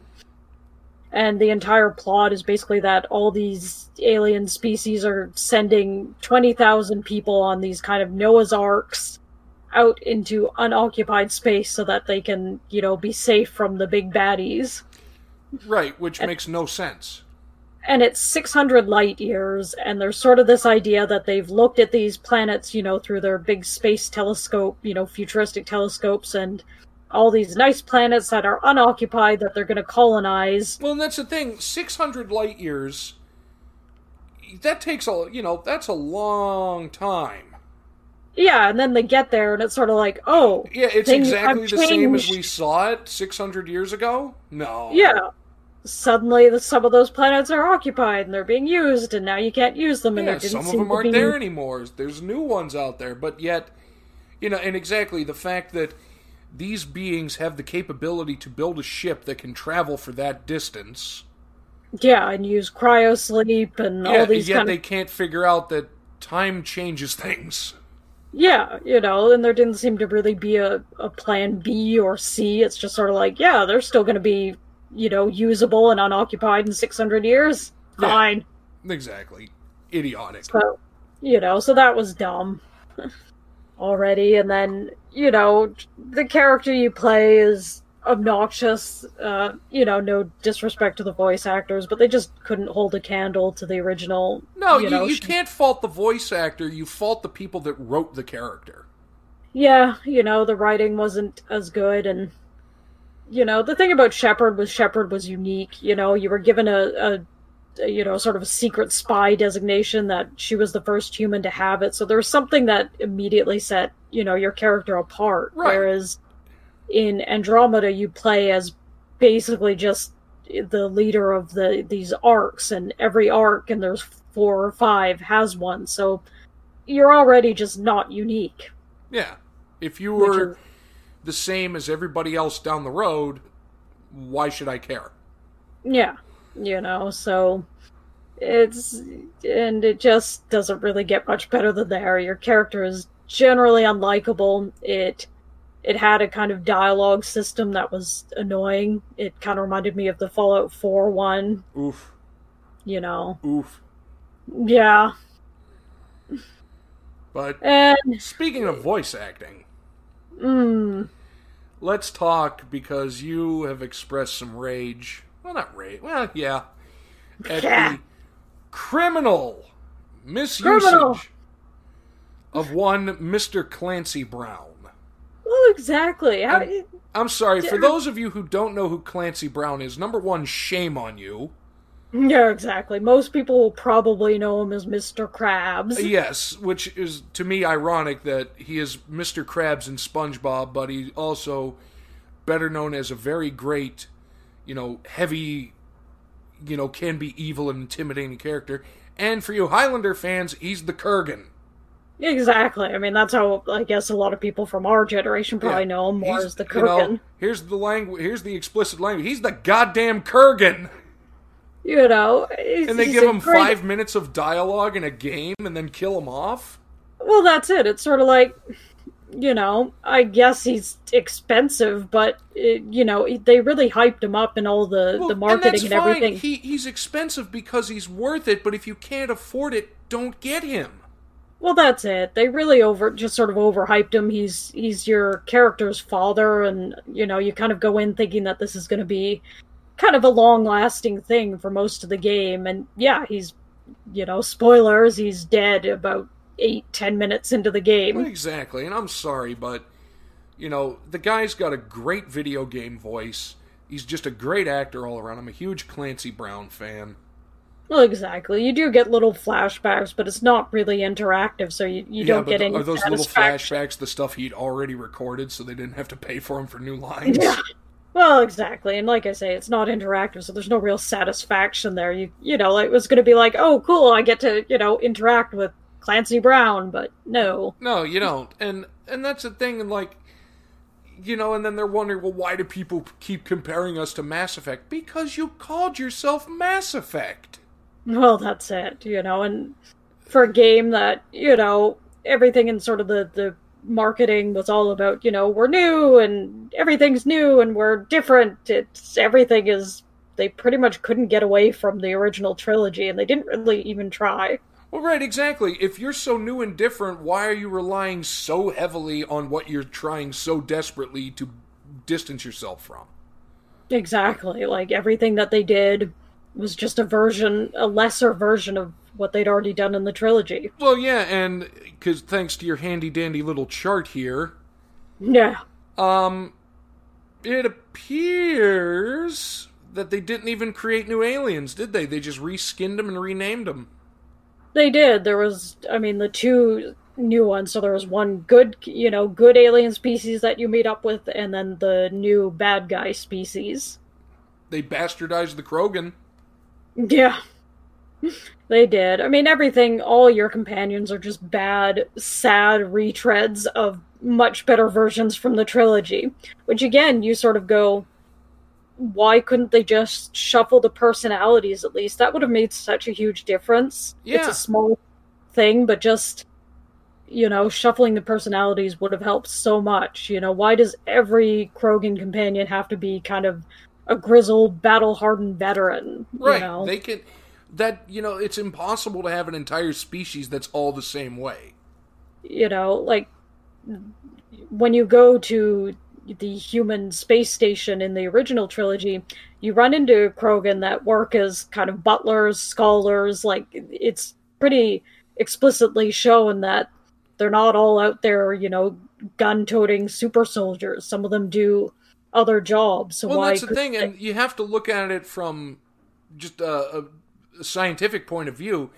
And the entire plot is basically that all these alien species are sending 20,000 people on these kind of Noah's Arks out into unoccupied space so that they can, you know, be safe from the big baddies. Right, which makes no sense. and it's 600 light years and there's sort of this idea that they've looked at these planets you know through their big space telescope you know futuristic telescopes and all these nice planets that are unoccupied that they're going to colonize Well, and that's the thing. Six hundred light years. That takes a you know that's a long time. yeah and then they get there and it's sort of like oh Yeah, it's things exactly the same as we saw it six hundred years ago. No. yeah suddenly the, some of those planets are occupied and they're being used and now you can't use them and Yeah, some of them aren't there anymore. There's new ones out there, but yet, you know, and exactly the fact that these beings have the capability to build a ship that can travel for that distance. yeah and use cryosleep and Yeah, all and these yet they of can't figure out that time changes things. Yeah, you know, and there didn't seem to really be a, a plan B or C. It's just sort of like, yeah, they're still going to be, you know, usable and unoccupied in 600 years. Yeah. Fine. Exactly. Idiotic. So, you know, so that was dumb already. And then, you know, the character you play is obnoxious. Uh, you know, no disrespect to the voice actors, but they just couldn't hold a candle to the original. No, you you, know, you can't fault the voice actor. You fault the people that wrote the character. yeah, you know, the writing wasn't as good and you know, the thing about Shepard was Shepard was unique. You know, you were given a, a, you know, sort of a secret spy designation that she was the first human to have it. So there was something that immediately set, you know, your character apart. Right. Whereas in Andromeda, you play as basically just the leader of the these arks, and every ark, and there's four or five, has one. So you're already just not unique. Yeah. If you were the same as everybody else down the road, why should I care? Yeah, you know, so it's and it just doesn't really get much better than there. Your character is generally unlikable. It it had a kind of dialogue system that was annoying. It kind of reminded me of the Fallout 4 one, Oof. you know. Oof. Yeah. But And speaking of voice acting, mm, let's talk because you have expressed some rage. Well, not rage. Well, yeah. At Yeah. the criminal misusage Criminal. of one Mr. Clancy Brown. well, exactly. How, I'm- I'm sorry, for those of you who don't know who Clancy Brown is, number one, shame on you. yeah, exactly. Most people will probably know him as Mr. Krabs. Uh, yes, which is to me ironic that he is Mr. Krabs in SpongeBob, but he also better known as a very great, you know, heavy, you know, can be evil and intimidating character. And for you Highlander fans, he's the Kurgan. Exactly. I mean, that's how I guess a lot of people from our generation probably Yeah. know him more He's- as the you know, Kurgan. here's the language. Here's the explicit language. He's the goddamn Kurgan. You know, And they give him great- five minutes of dialogue in a game and then kill him off. Well, that's it. It's sort of like, you know, I guess he's expensive, but it, you know, they really hyped him up in all the Well, the marketing and, and, everything. He he's expensive because he's worth it, but if you can't afford it, don't get him. Well, that's it. They really over just sort of overhyped him. He's he's your character's father, and you know, you kind of go in thinking that this is going to be kind of a long-lasting thing for most of the game, and yeah, he's you know, spoilers, he's dead about eight ten minutes into the game. Exactly, and I'm sorry, but you know, the guy's got a great video game voice. He's just a great actor all around. I'm a huge Clancy Brown fan. Well, exactly. You do get little flashbacks, but it's not really interactive, so you, you yeah, don't get th- any are those little flashbacks the stuff he'd already recorded, so they didn't have to pay for him for new lines? Yeah. Well, exactly, and like I say, it's not interactive, so there's no real satisfaction there. You you know, it was going to be like, oh, cool, I get to you know interact with Clancy Brown, but no. No, you don't. And and that's the thing. And like, you know, and then they're wondering, well, why do people keep comparing us to Mass Effect? Because you called yourself Mass Effect. Well, that's it, you know, and for a game that you know everything in sort of the the marketing was all about, you know, we're new and everything's new and we're different. It's everything is. They pretty much couldn't get away from the original trilogy, and they didn't really even try. Well, right, exactly. If you're so new and different, why are you relying so heavily on what you're trying so desperately to distance yourself from? Exactly. Like everything that they did was just a version, a lesser version of what they'd already done in the trilogy. Well, yeah, and because thanks to your handy dandy little chart here, Yeah. um, it appears that they didn't even create new aliens, did they? They just reskinned them and renamed them. They did. There was, I mean, the two new ones. So there was one good, you know, good alien species that you meet up with, and then the new bad guy species. They bastardized the Krogan. Yeah. They did. I mean, everything, all your companions are just bad, sad retreads of much better versions from the trilogy. Which, again, you sort of go, why couldn't they just shuffle the personalities at least? That would have made such a huge difference. It's a small thing, but just, you know, shuffling the personalities would have helped so much. You know, why does every Krogan companion have to be kind of a grizzled, battle hardened veteran? Right. You know? They can that you know, it's impossible to have an entire species that's all the same way. you know, like when you go to the human space station in the original trilogy, you run into Krogan that work as kind of butlers, scholars. Like it's pretty explicitly shown that they're not all out there, you know, gun toting super soldiers. Some of them do other jobs. So Well, that's the thing, they- and you have to look at it from just a, a scientific point of view.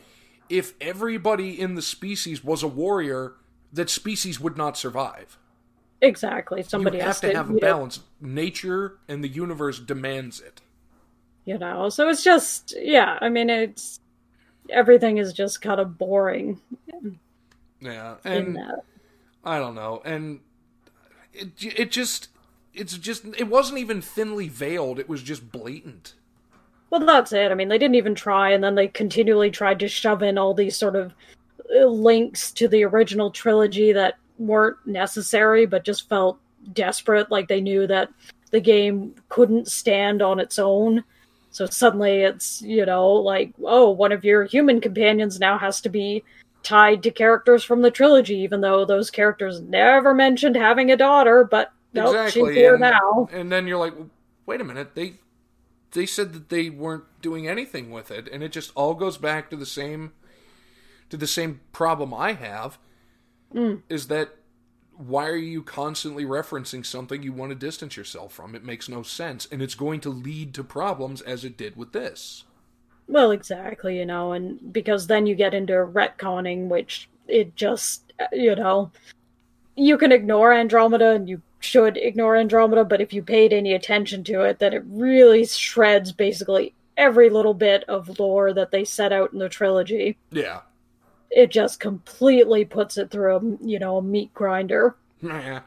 If everybody in the species was a warrior, that species would not survive. Exactly somebody you has have to have a you know, balance. Nature and the universe demands it. you know so it's just yeah i mean it's everything is just kind of boring Yeah, and I don't know, and it it just it's just it wasn't even thinly veiled. It was just blatant. well that's it i mean they didn't even try and then they continually tried to shove in all these sort of uh, links to the original trilogy that weren't necessary but just felt desperate like they knew that the game couldn't stand on its own so suddenly it's you know like oh one of your human companions now has to be tied to characters from the trilogy even though those characters never mentioned having a daughter but nope, exactly. she's here and, now and then you're like, wait a minute, they they said that they weren't doing anything with it, and it just all goes back to the same to the same problem I have Mm. is that why are you constantly referencing something you want to distance yourself from? It makes no sense, and it's going to lead to problems as it did with this. Well, exactly, you know, and because then you get into retconning, which it just, you know, you can ignore Andromeda and you should ignore Andromeda, but if you paid any attention to it, then it really shreds basically every little bit of lore that they set out in the trilogy. Yeah. It just completely puts it through a, you know, a meat grinder, Nah.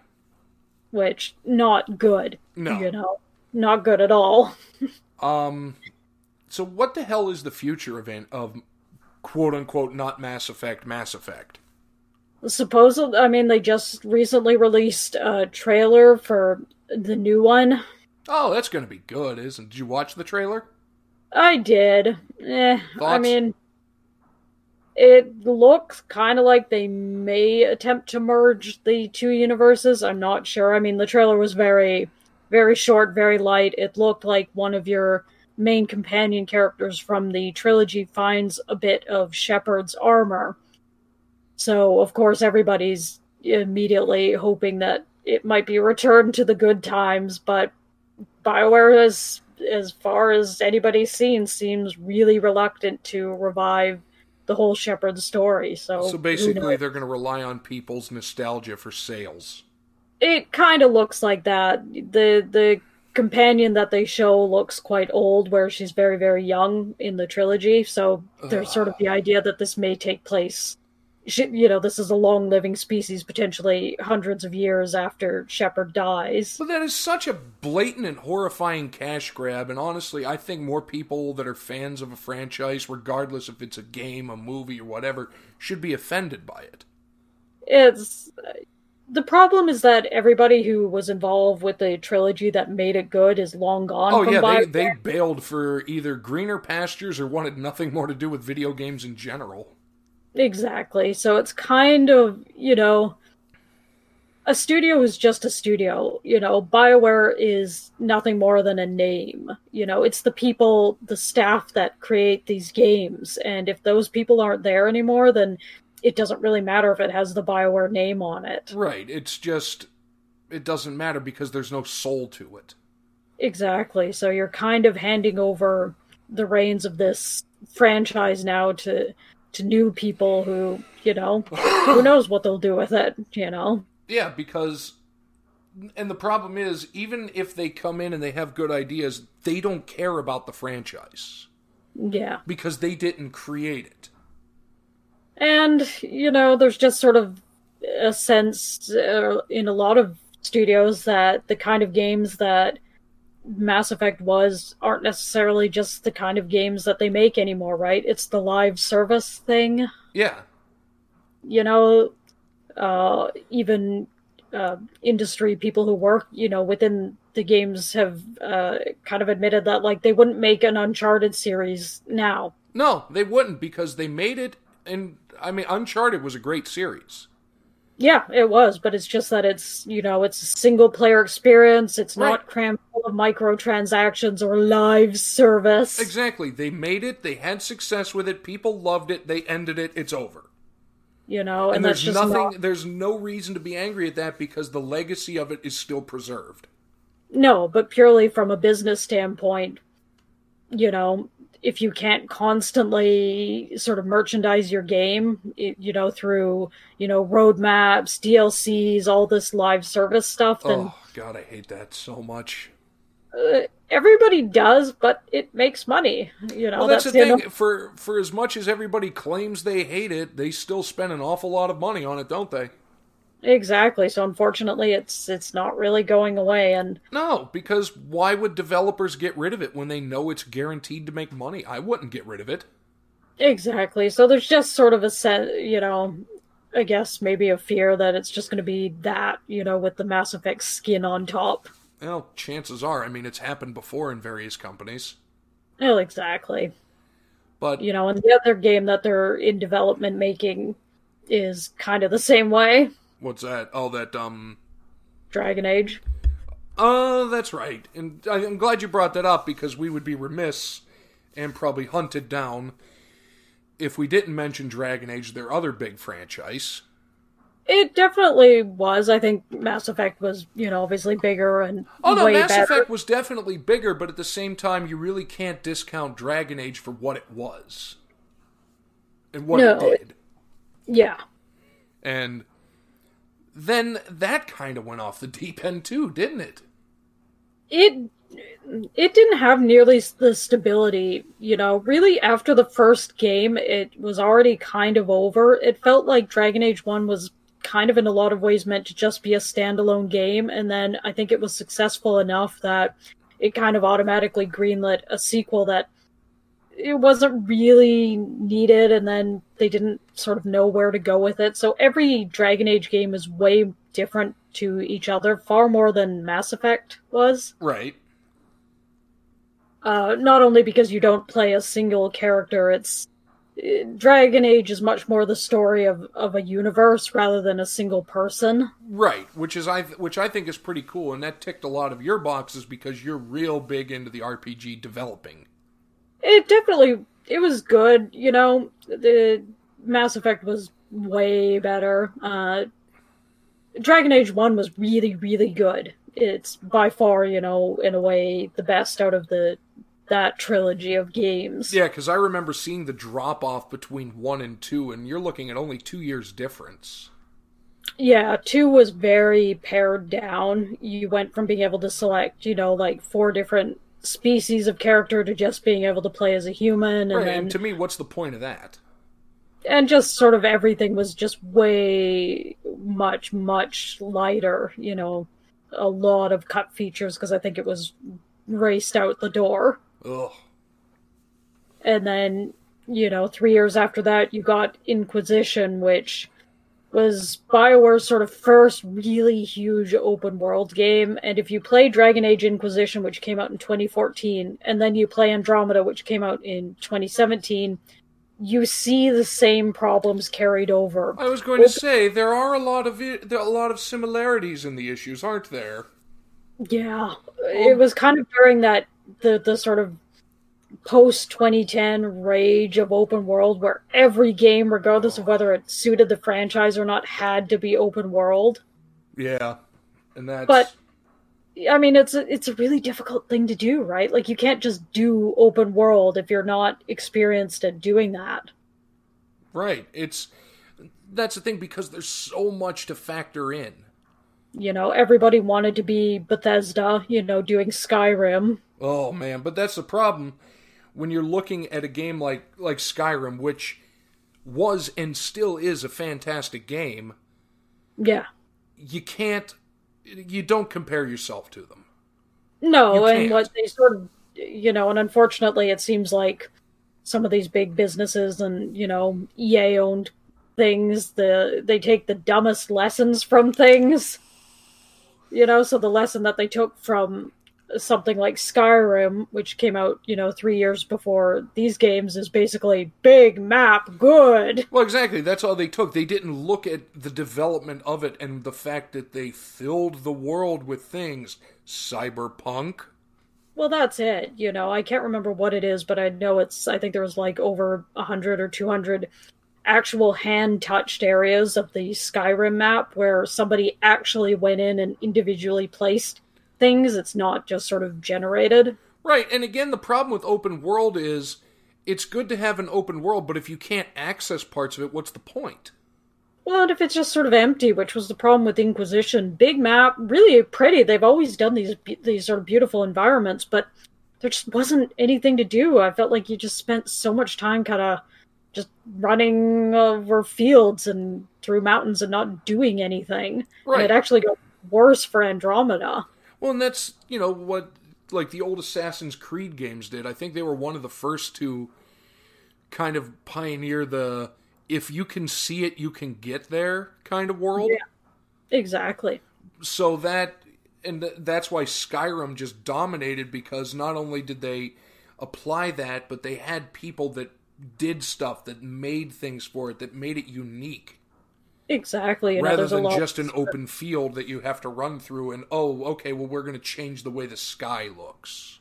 which not good, No. you know, not good at all. Um, so what the hell is the future of an- of quote unquote not Mass Effect Mass Effect? Supposedly, I mean, they just recently released a trailer for the new one. Oh, that's going to be good, isn't? It? Did you watch the trailer? I did. Eh, I mean, it looks kind of like they may attempt to merge the two universes. I'm not sure. I mean, the trailer was very, very short, very light. It looked like one of your main companion characters from the trilogy finds a bit of Shepard's armor. So, of course, everybody's immediately hoping that it might be returned to the good times, but BioWare, as, as far as anybody's seen, seems really reluctant to revive the whole Shepard story. So, So basically, they're going to rely on people's nostalgia for sales. it kind of looks like that. The the companion that they show looks quite old, where she's very very young in the trilogy. So there's sort of ah. the idea that this may take place. She, you know, this is a long living species, potentially hundreds of years after Shepard dies. But that is such a blatant and horrifying cash grab, and honestly, I think more people that are fans of a franchise, regardless if it's a game, a movie, or whatever, should be offended by it. It's the problem is that everybody who was involved with the trilogy that made it good is long gone. Oh yeah, they, they bailed for either greener pastures or wanted nothing more to do with video games in general. Exactly. So it's kind of, you know, a studio is just a studio. You know, BioWare is nothing more than a name. You know, it's the people, the staff that create these games. And if those people aren't there anymore, then it doesn't really matter if it has the BioWare name on it. Right. It's just it doesn't matter because there's no soul to it. Exactly. So you're kind of handing over the reins of this franchise now to to new people who, you know, who knows what they'll do with it, you know. Yeah, because and the problem is even if they come in and they have good ideas, they don't care about the franchise Yeah. because they didn't create it. And, you know, there's just sort of a sense uh, in a lot of studios that the kind of games that Mass Effect was aren't necessarily just the kind of games that they make anymore, right? It's the live service thing. Yeah. You know, uh, even uh, industry people who work, you know, within the games have uh, kind of admitted that, like, they wouldn't make an Uncharted series now. No, they wouldn't because they made it and I mean Uncharted was a great series. Yeah, it was, but it's just that it's you know it's a single player experience. It's Right. not crammed full of microtransactions or live service. Exactly. They made it, they had success with it, people loved it, they ended it, it's over. You know, and, And, there's nothing not- there's no reason to be angry at that because the legacy of it is still preserved. No, but purely from a business standpoint, you know, if you can't constantly sort of merchandise your game, you know, through, you know, roadmaps, DLCs, all this live service stuff, then. Oh, God, I hate that so much. Uh, everybody does, but it makes money. You know, well, that's, that's the the thing. For for as much as everybody claims they hate it, they still spend an awful lot of money on it, don't they? Exactly. So unfortunately, it's it's not really going away. And no, because why would developers get rid of it when they know it's guaranteed to make money? I wouldn't get rid of it. Exactly. So there's just sort of a sense, you know, I guess maybe a fear that it's just going to be that, you know, with the Mass Effect skin on top. Well, chances are. I mean, it's happened before in various companies. Well, exactly. But you know, and the other game that they're in development making is kind of the same way. What's that? All that um, Dragon Age. Oh, uh, that's right. And I'm glad you brought that up because we would be remiss and probably hunted down if we didn't mention Dragon Age, their other big franchise. It definitely was. I think Mass Effect was, you know, obviously bigger and oh no, Mass better. Effect was definitely bigger, but at the same time, you really can't discount Dragon Age for what it was and what No. it did. Yeah. And then that kind of went off the deep end too, didn't it? it it didn't have nearly the stability you know really after the first game it was already kind of over it felt like dragon age 1 was kind of in a lot of ways meant to just be a standalone game and then i think it was successful enough that it kind of automatically greenlit a sequel that it wasn't really needed and then they didn't sort of know where to go with it so every dragon age game is way different to each other far more than mass effect was Right. uh, not only because you don't play a single character, it's uh, Dragon Age is much more the story of, of a universe rather than a single person. Right, which is I which I think is pretty cool, and that ticked a lot of your boxes because you're real big into the RPG developing. It definitely it was good, you know. The Mass Effect was way better. Uh, Dragon Age One was really really good. It's by far, you know, in a way, the best out of the that trilogy of games. Yeah, because I remember seeing the drop off between one and two, and you're looking at only two years difference. Yeah, two was very pared down. You went from being able to select, you know, like four different species of character to just being able to play as a human, and right, then and to me, what's the point of that? and just sort of everything was just way much much lighter. You know, a lot of cut features because I think it was raced out the door. Ugh. and then you know three years after that you got inquisition which was bioware's sort of first really huge open world game and if you play dragon age inquisition which came out in 2014 and then you play andromeda which came out in 2017 you see the same problems carried over I was going to say there are a lot of i- there are a lot of similarities in the issues, aren't there? Yeah, it was kind of during that the the sort of post 2010 rage of open world where every game regardless of whether it suited the franchise or not had to be open world. Yeah, and that's But I mean it's a, it's a really difficult thing to do, right? Like you can't just do open world if you're not experienced at doing that. right. It's that's the thing because there's so much to factor in. You know, everybody wanted to be Bethesda, you know, doing Skyrim. Oh man, but that's the problem when you're looking at a game like like Skyrim, which was and still is a fantastic game. Yeah. You can't, you don't compare yourself to them. No, and what they sort of, you know, and unfortunately, it seems like some of these big businesses and you know EA owned things, the they take the dumbest lessons from things. You know, so the lesson that they took from something like Skyrim, which came out, you know, three years before these games, is basically big map, good. Well, exactly. That's all they took. They didn't look at the development of it and the fact that they filled the world with things. Cyberpunk. Well, that's it. You know, I can't remember what it is, but I know it's. I think there was like over a hundred or two hundred actual hand touched areas of the Skyrim map where somebody actually went in and individually placed things. It's not just sort of generated. Right, and again, the problem with open world is it's good to have an open world, but if you can't access parts of it, what's the point? Well, and if it's just sort of empty, which was the problem with Inquisition, big map, really pretty. They've always done these these sort of beautiful environments, but there just wasn't anything to do. I felt like you just spent so much time kind of just running over fields and through mountains and not doing anything. Right. And it actually got worse for Andromeda. Well, and that's you know what like the old Assassin's Creed games did. I think they were one of the first to kind of pioneer the if you can see it, you can get there kind of world. Yeah, exactly. So that and th- that's why Skyrim just dominated because not only did they apply that, but they had people that did stuff that made things for it that made it unique. Exactly. Rather than just an open field that you have to run through and oh, okay, well we're going to change the way the sky looks.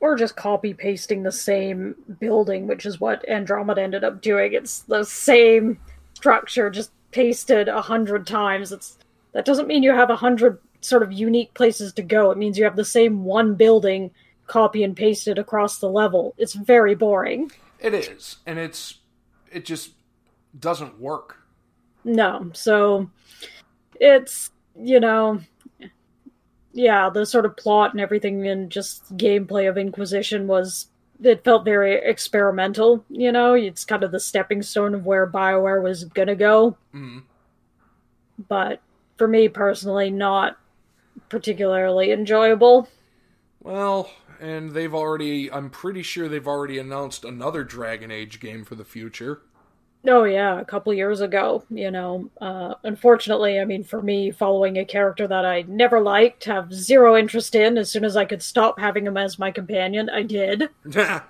or just copy pasting the same building, which is what Andromeda ended up doing. It's the same structure, just pasted a hundred times. It's that doesn't mean you have a hundred sort of unique places to go. It means you have the same one building copy and pasted across the level. It's very boring. It is, and it's it just doesn't work. No, so it's you know, yeah, the sort of plot and everything and just gameplay of Inquisition was it felt very experimental. You know, it's kind of the stepping stone of where Bioware was gonna go. Mm. But for me personally, not particularly enjoyable. Well, and they've already I'm pretty sure they've already announced another Dragon Age game for the future. Oh yeah, a couple years ago, you know. Uh, unfortunately, I mean, for me, following a character that I never liked, have zero interest in, as soon as I could stop having him as my companion, I did.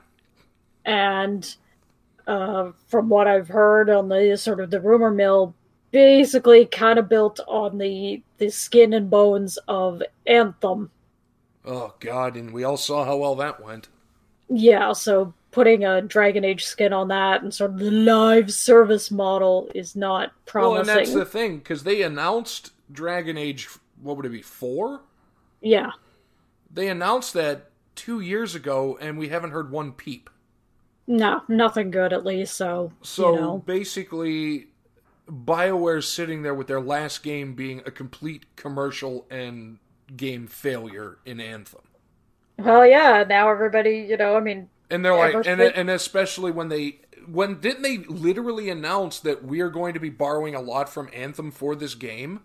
And uh, from what I've heard on the sort of the rumor mill, basically kind of built on the the skin and bones of Anthem. oh god, and we all saw how well that went. Yeah, so putting a Dragon Age skin on that and sort of the live service model is not promising. Well, and that's the thing because they announced Dragon Age. What would it be? Four? Yeah. They announced that two years ago, and we haven't heard one peep. No, nothing good at least. So, So you know, basically, BioWare's sitting there with their last game being a complete commercial and game failure in Anthem. well, yeah. Now everybody, you know, I mean, And they're like, and and especially when they when didn't they literally announce that we are going to be borrowing a lot from Anthem for this game?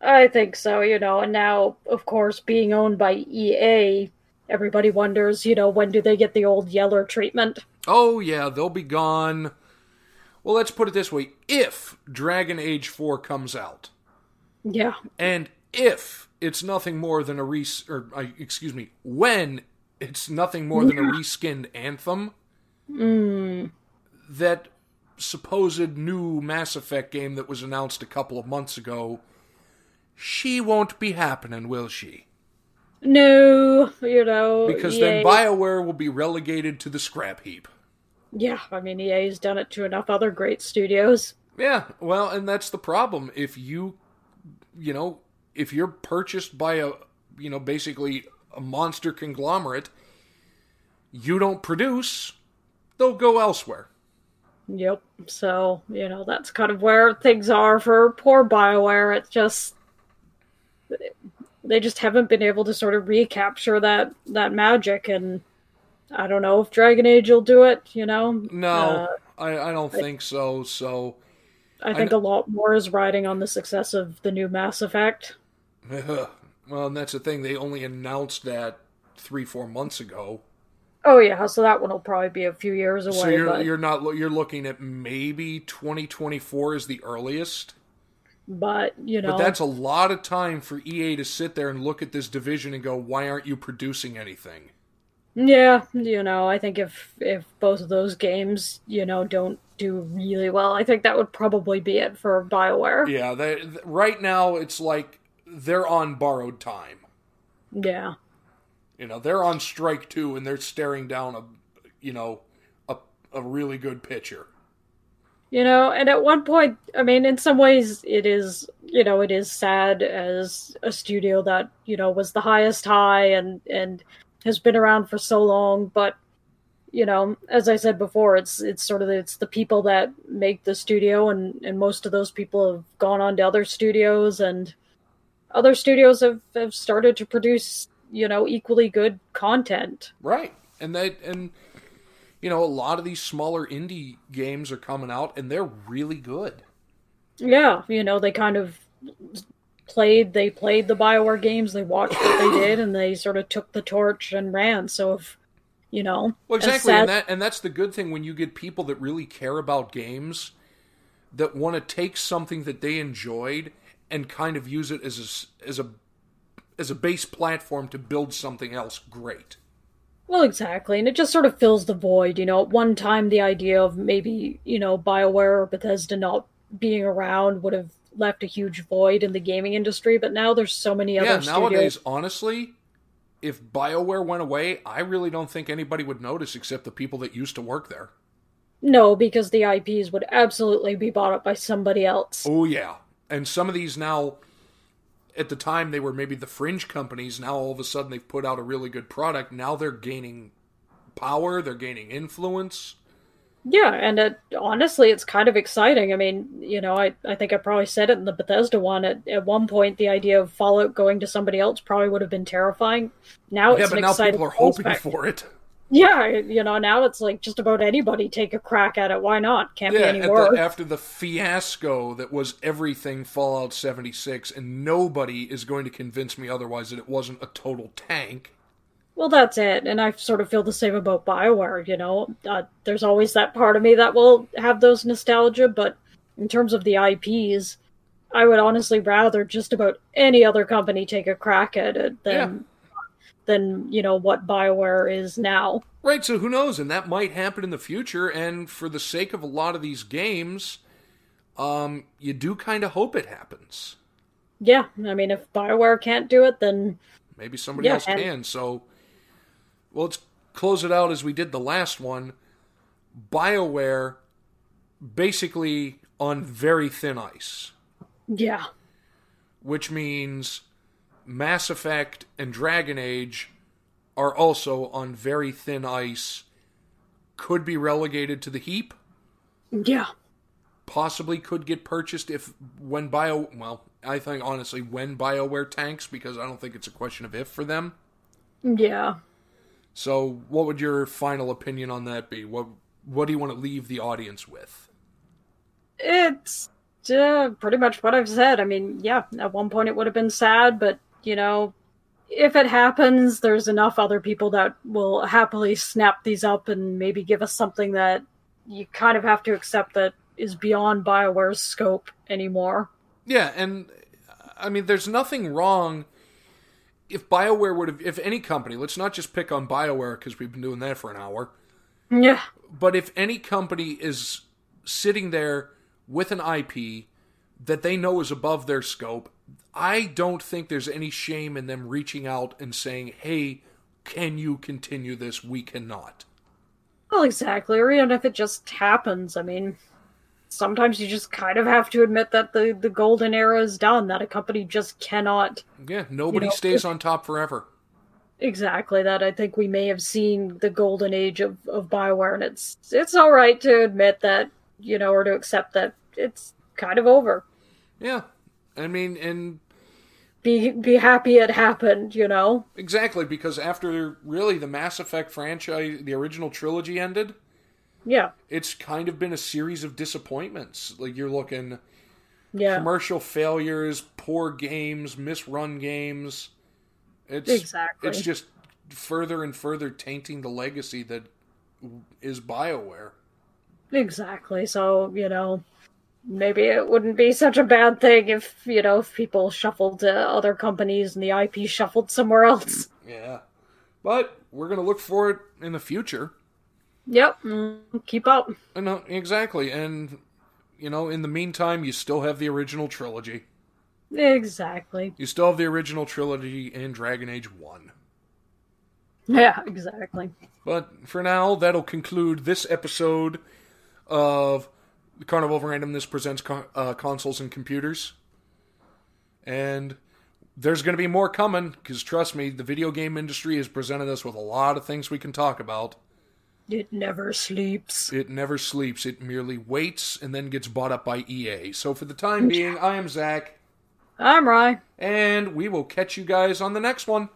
I think so. You know, and now, of course, being owned by EA, everybody wonders, you know, when do they get the old Yeller treatment? Oh yeah, they'll be gone. Well, let's put it this way: if Dragon Age Four comes out, Yeah, and if it's nothing more than a res or uh, excuse me, when it's nothing more than a reskinned Anthem, mm. that supposed new Mass Effect game that was announced a couple of months ago, she won't be happening, will she? no, you know, Because EA, then BioWare will be relegated to the scrap heap. yeah, I mean, EA's done it to enough other great studios. Yeah, well, and that's the problem. If you, you know, if you're purchased by a, you know, basically a monster conglomerate, you don't produce, they'll go elsewhere. Yep. So, you know, that's kind of where things are for poor BioWare. It's just they just haven't been able to sort of recapture that that magic and I don't know if Dragon Age will do it, you know. No, Uh, I, I don't think so. So, I think kn- a lot more is riding on the success of the new Mass Effect. well, and that's the thing. They only announced that three, four months ago. Oh yeah, so that one will probably be a few years away. So you're but, you're not you're looking at maybe 2024 is the earliest. but you know, But that's a lot of time for EA to sit there and look at this division and go, why aren't you producing anything? Yeah, you know, I think if if both of those games, you know, don't do really well, I think that would probably be it for BioWare. Yeah, they, right now it's like they're on borrowed time. Yeah. You know, they're on strike two and they're staring down a, you know, a, a really good pitcher. You know, and at one point, I mean, in some ways, it is, you know, it is sad as a studio that, you know, was the highest high and, and has been around for so long. But, you know, as I said before, it's, it's sort of, it's the people that make the studio and, and most of those people have gone on to other studios and other studios have, have started to produce, you know, equally good content. Right. And they, and, you know, a lot of these smaller indie games are coming out and they're really good. Yeah, you know, they kind of played they played the Bioware games, they watched what they did and they sort of took the torch and ran. So if you know Well exactly sad... and that and that's the good thing when you get people that really care about games that want to take something that they enjoyed and kind of use it as a, as a as a base platform to build something else great. Well, exactly. And it just sort of fills the void. You know, at one time, the idea of maybe, you know, BioWare or Bethesda not being around would have left a huge void in the gaming industry. But now there's so many other yeah, nowadays, honestly, if BioWare went away, I really don't think anybody would notice except the people that used to work there. No, because the IPs would absolutely be bought up by somebody else. Oh, yeah. And some of these now at the time they were maybe the fringe companies. Now all of a sudden they've put out a really good product. Now they're gaining power, they're gaining influence. Yeah, and it, honestly, it's kind of exciting. I mean, you know, I, I think I probably said it in the Bethesda one. At, at one point, the idea of Fallout going to somebody else probably would have been terrifying. Now it's yeah, but now people are hoping prospect. for it. Yeah, you know, now it's like just about anybody take a crack at it. Why not? Can't yeah, be any worse. After the fiasco that was everything Fallout 76, and nobody is going to convince me otherwise that it wasn't a total tank. Well, that's it. And I sort of feel the same about Bioware, you know. Uh, there's always that part of me that will have those nostalgia, but in terms of the IPs, I would honestly rather just about any other company take a crack at it than than you know what Bioware is now. Right. So who knows? And that might happen in the future. And for the sake of a lot of these games, um, you do kind of hope it happens. Yeah, I mean, if Bioware can't do it, then maybe somebody yeah, else and... can. So, well, let's close it out as we did the last one. Bioware, basically on very thin ice. Yeah. Which means Mass Effect and Dragon Age are also on very thin ice. Could be relegated to the heap. Yeah. Possibly could get purchased if when Bio well, I think honestly when BioWare tanks because I don't think it's a question of if for them. Yeah. So, what would your final opinion on that be? What what do you want to leave the audience with? It's uh, pretty much what I've said. I mean, yeah, at one point it would have been sad, but you know, if it happens, there's enough other people that will happily snap these up and maybe give us something that you kind of have to accept that is beyond BioWare's scope anymore. Yeah, and I mean, there's nothing wrong if BioWare would have, if any company, let's not just pick on BioWare because we've been doing that for an hour. Yeah. But if any company is sitting there with an IP that they know is above their scope I don't think there's any shame in them reaching out and saying, hey, can you continue this? We cannot. Well, exactly. Or even if it just happens, I mean, sometimes you just kind of have to admit that the, the golden era is done, that a company just cannot. Yeah, nobody you know, stays on top forever. Exactly that. I think we may have seen the golden age of, of Bioware, and it's it's all right to admit that, you know, or to accept that it's kind of over. Yeah, I mean, and be be happy it happened, you know. Exactly, because after really the Mass Effect franchise, the original trilogy ended. Yeah, it's kind of been a series of disappointments. Like you're looking, yeah, commercial failures, poor games, misrun games. It's exactly. It's just further and further tainting the legacy that is Bioware. Exactly. So you know, maybe it wouldn't be such a bad thing if you know if people shuffled to other companies and the IP shuffled somewhere else. Yeah, but we're gonna look for it in the future. Yep, mm, keep up. No, uh, exactly, and you know, in the meantime, you still have the original trilogy. Exactly. You still have the original trilogy in Dragon Age One. Yeah, exactly. But for now, that'll conclude this episode of the Carnival of Randomness presents uh, consoles and computers. And there's going to be more coming because trust me, the video game industry has presented us with a lot of things we can talk about. It never sleeps. It never sleeps. It merely waits and then gets bought up by EA. So for the time being, I am Zach, I'm Rye. and we will catch you guys on the next one.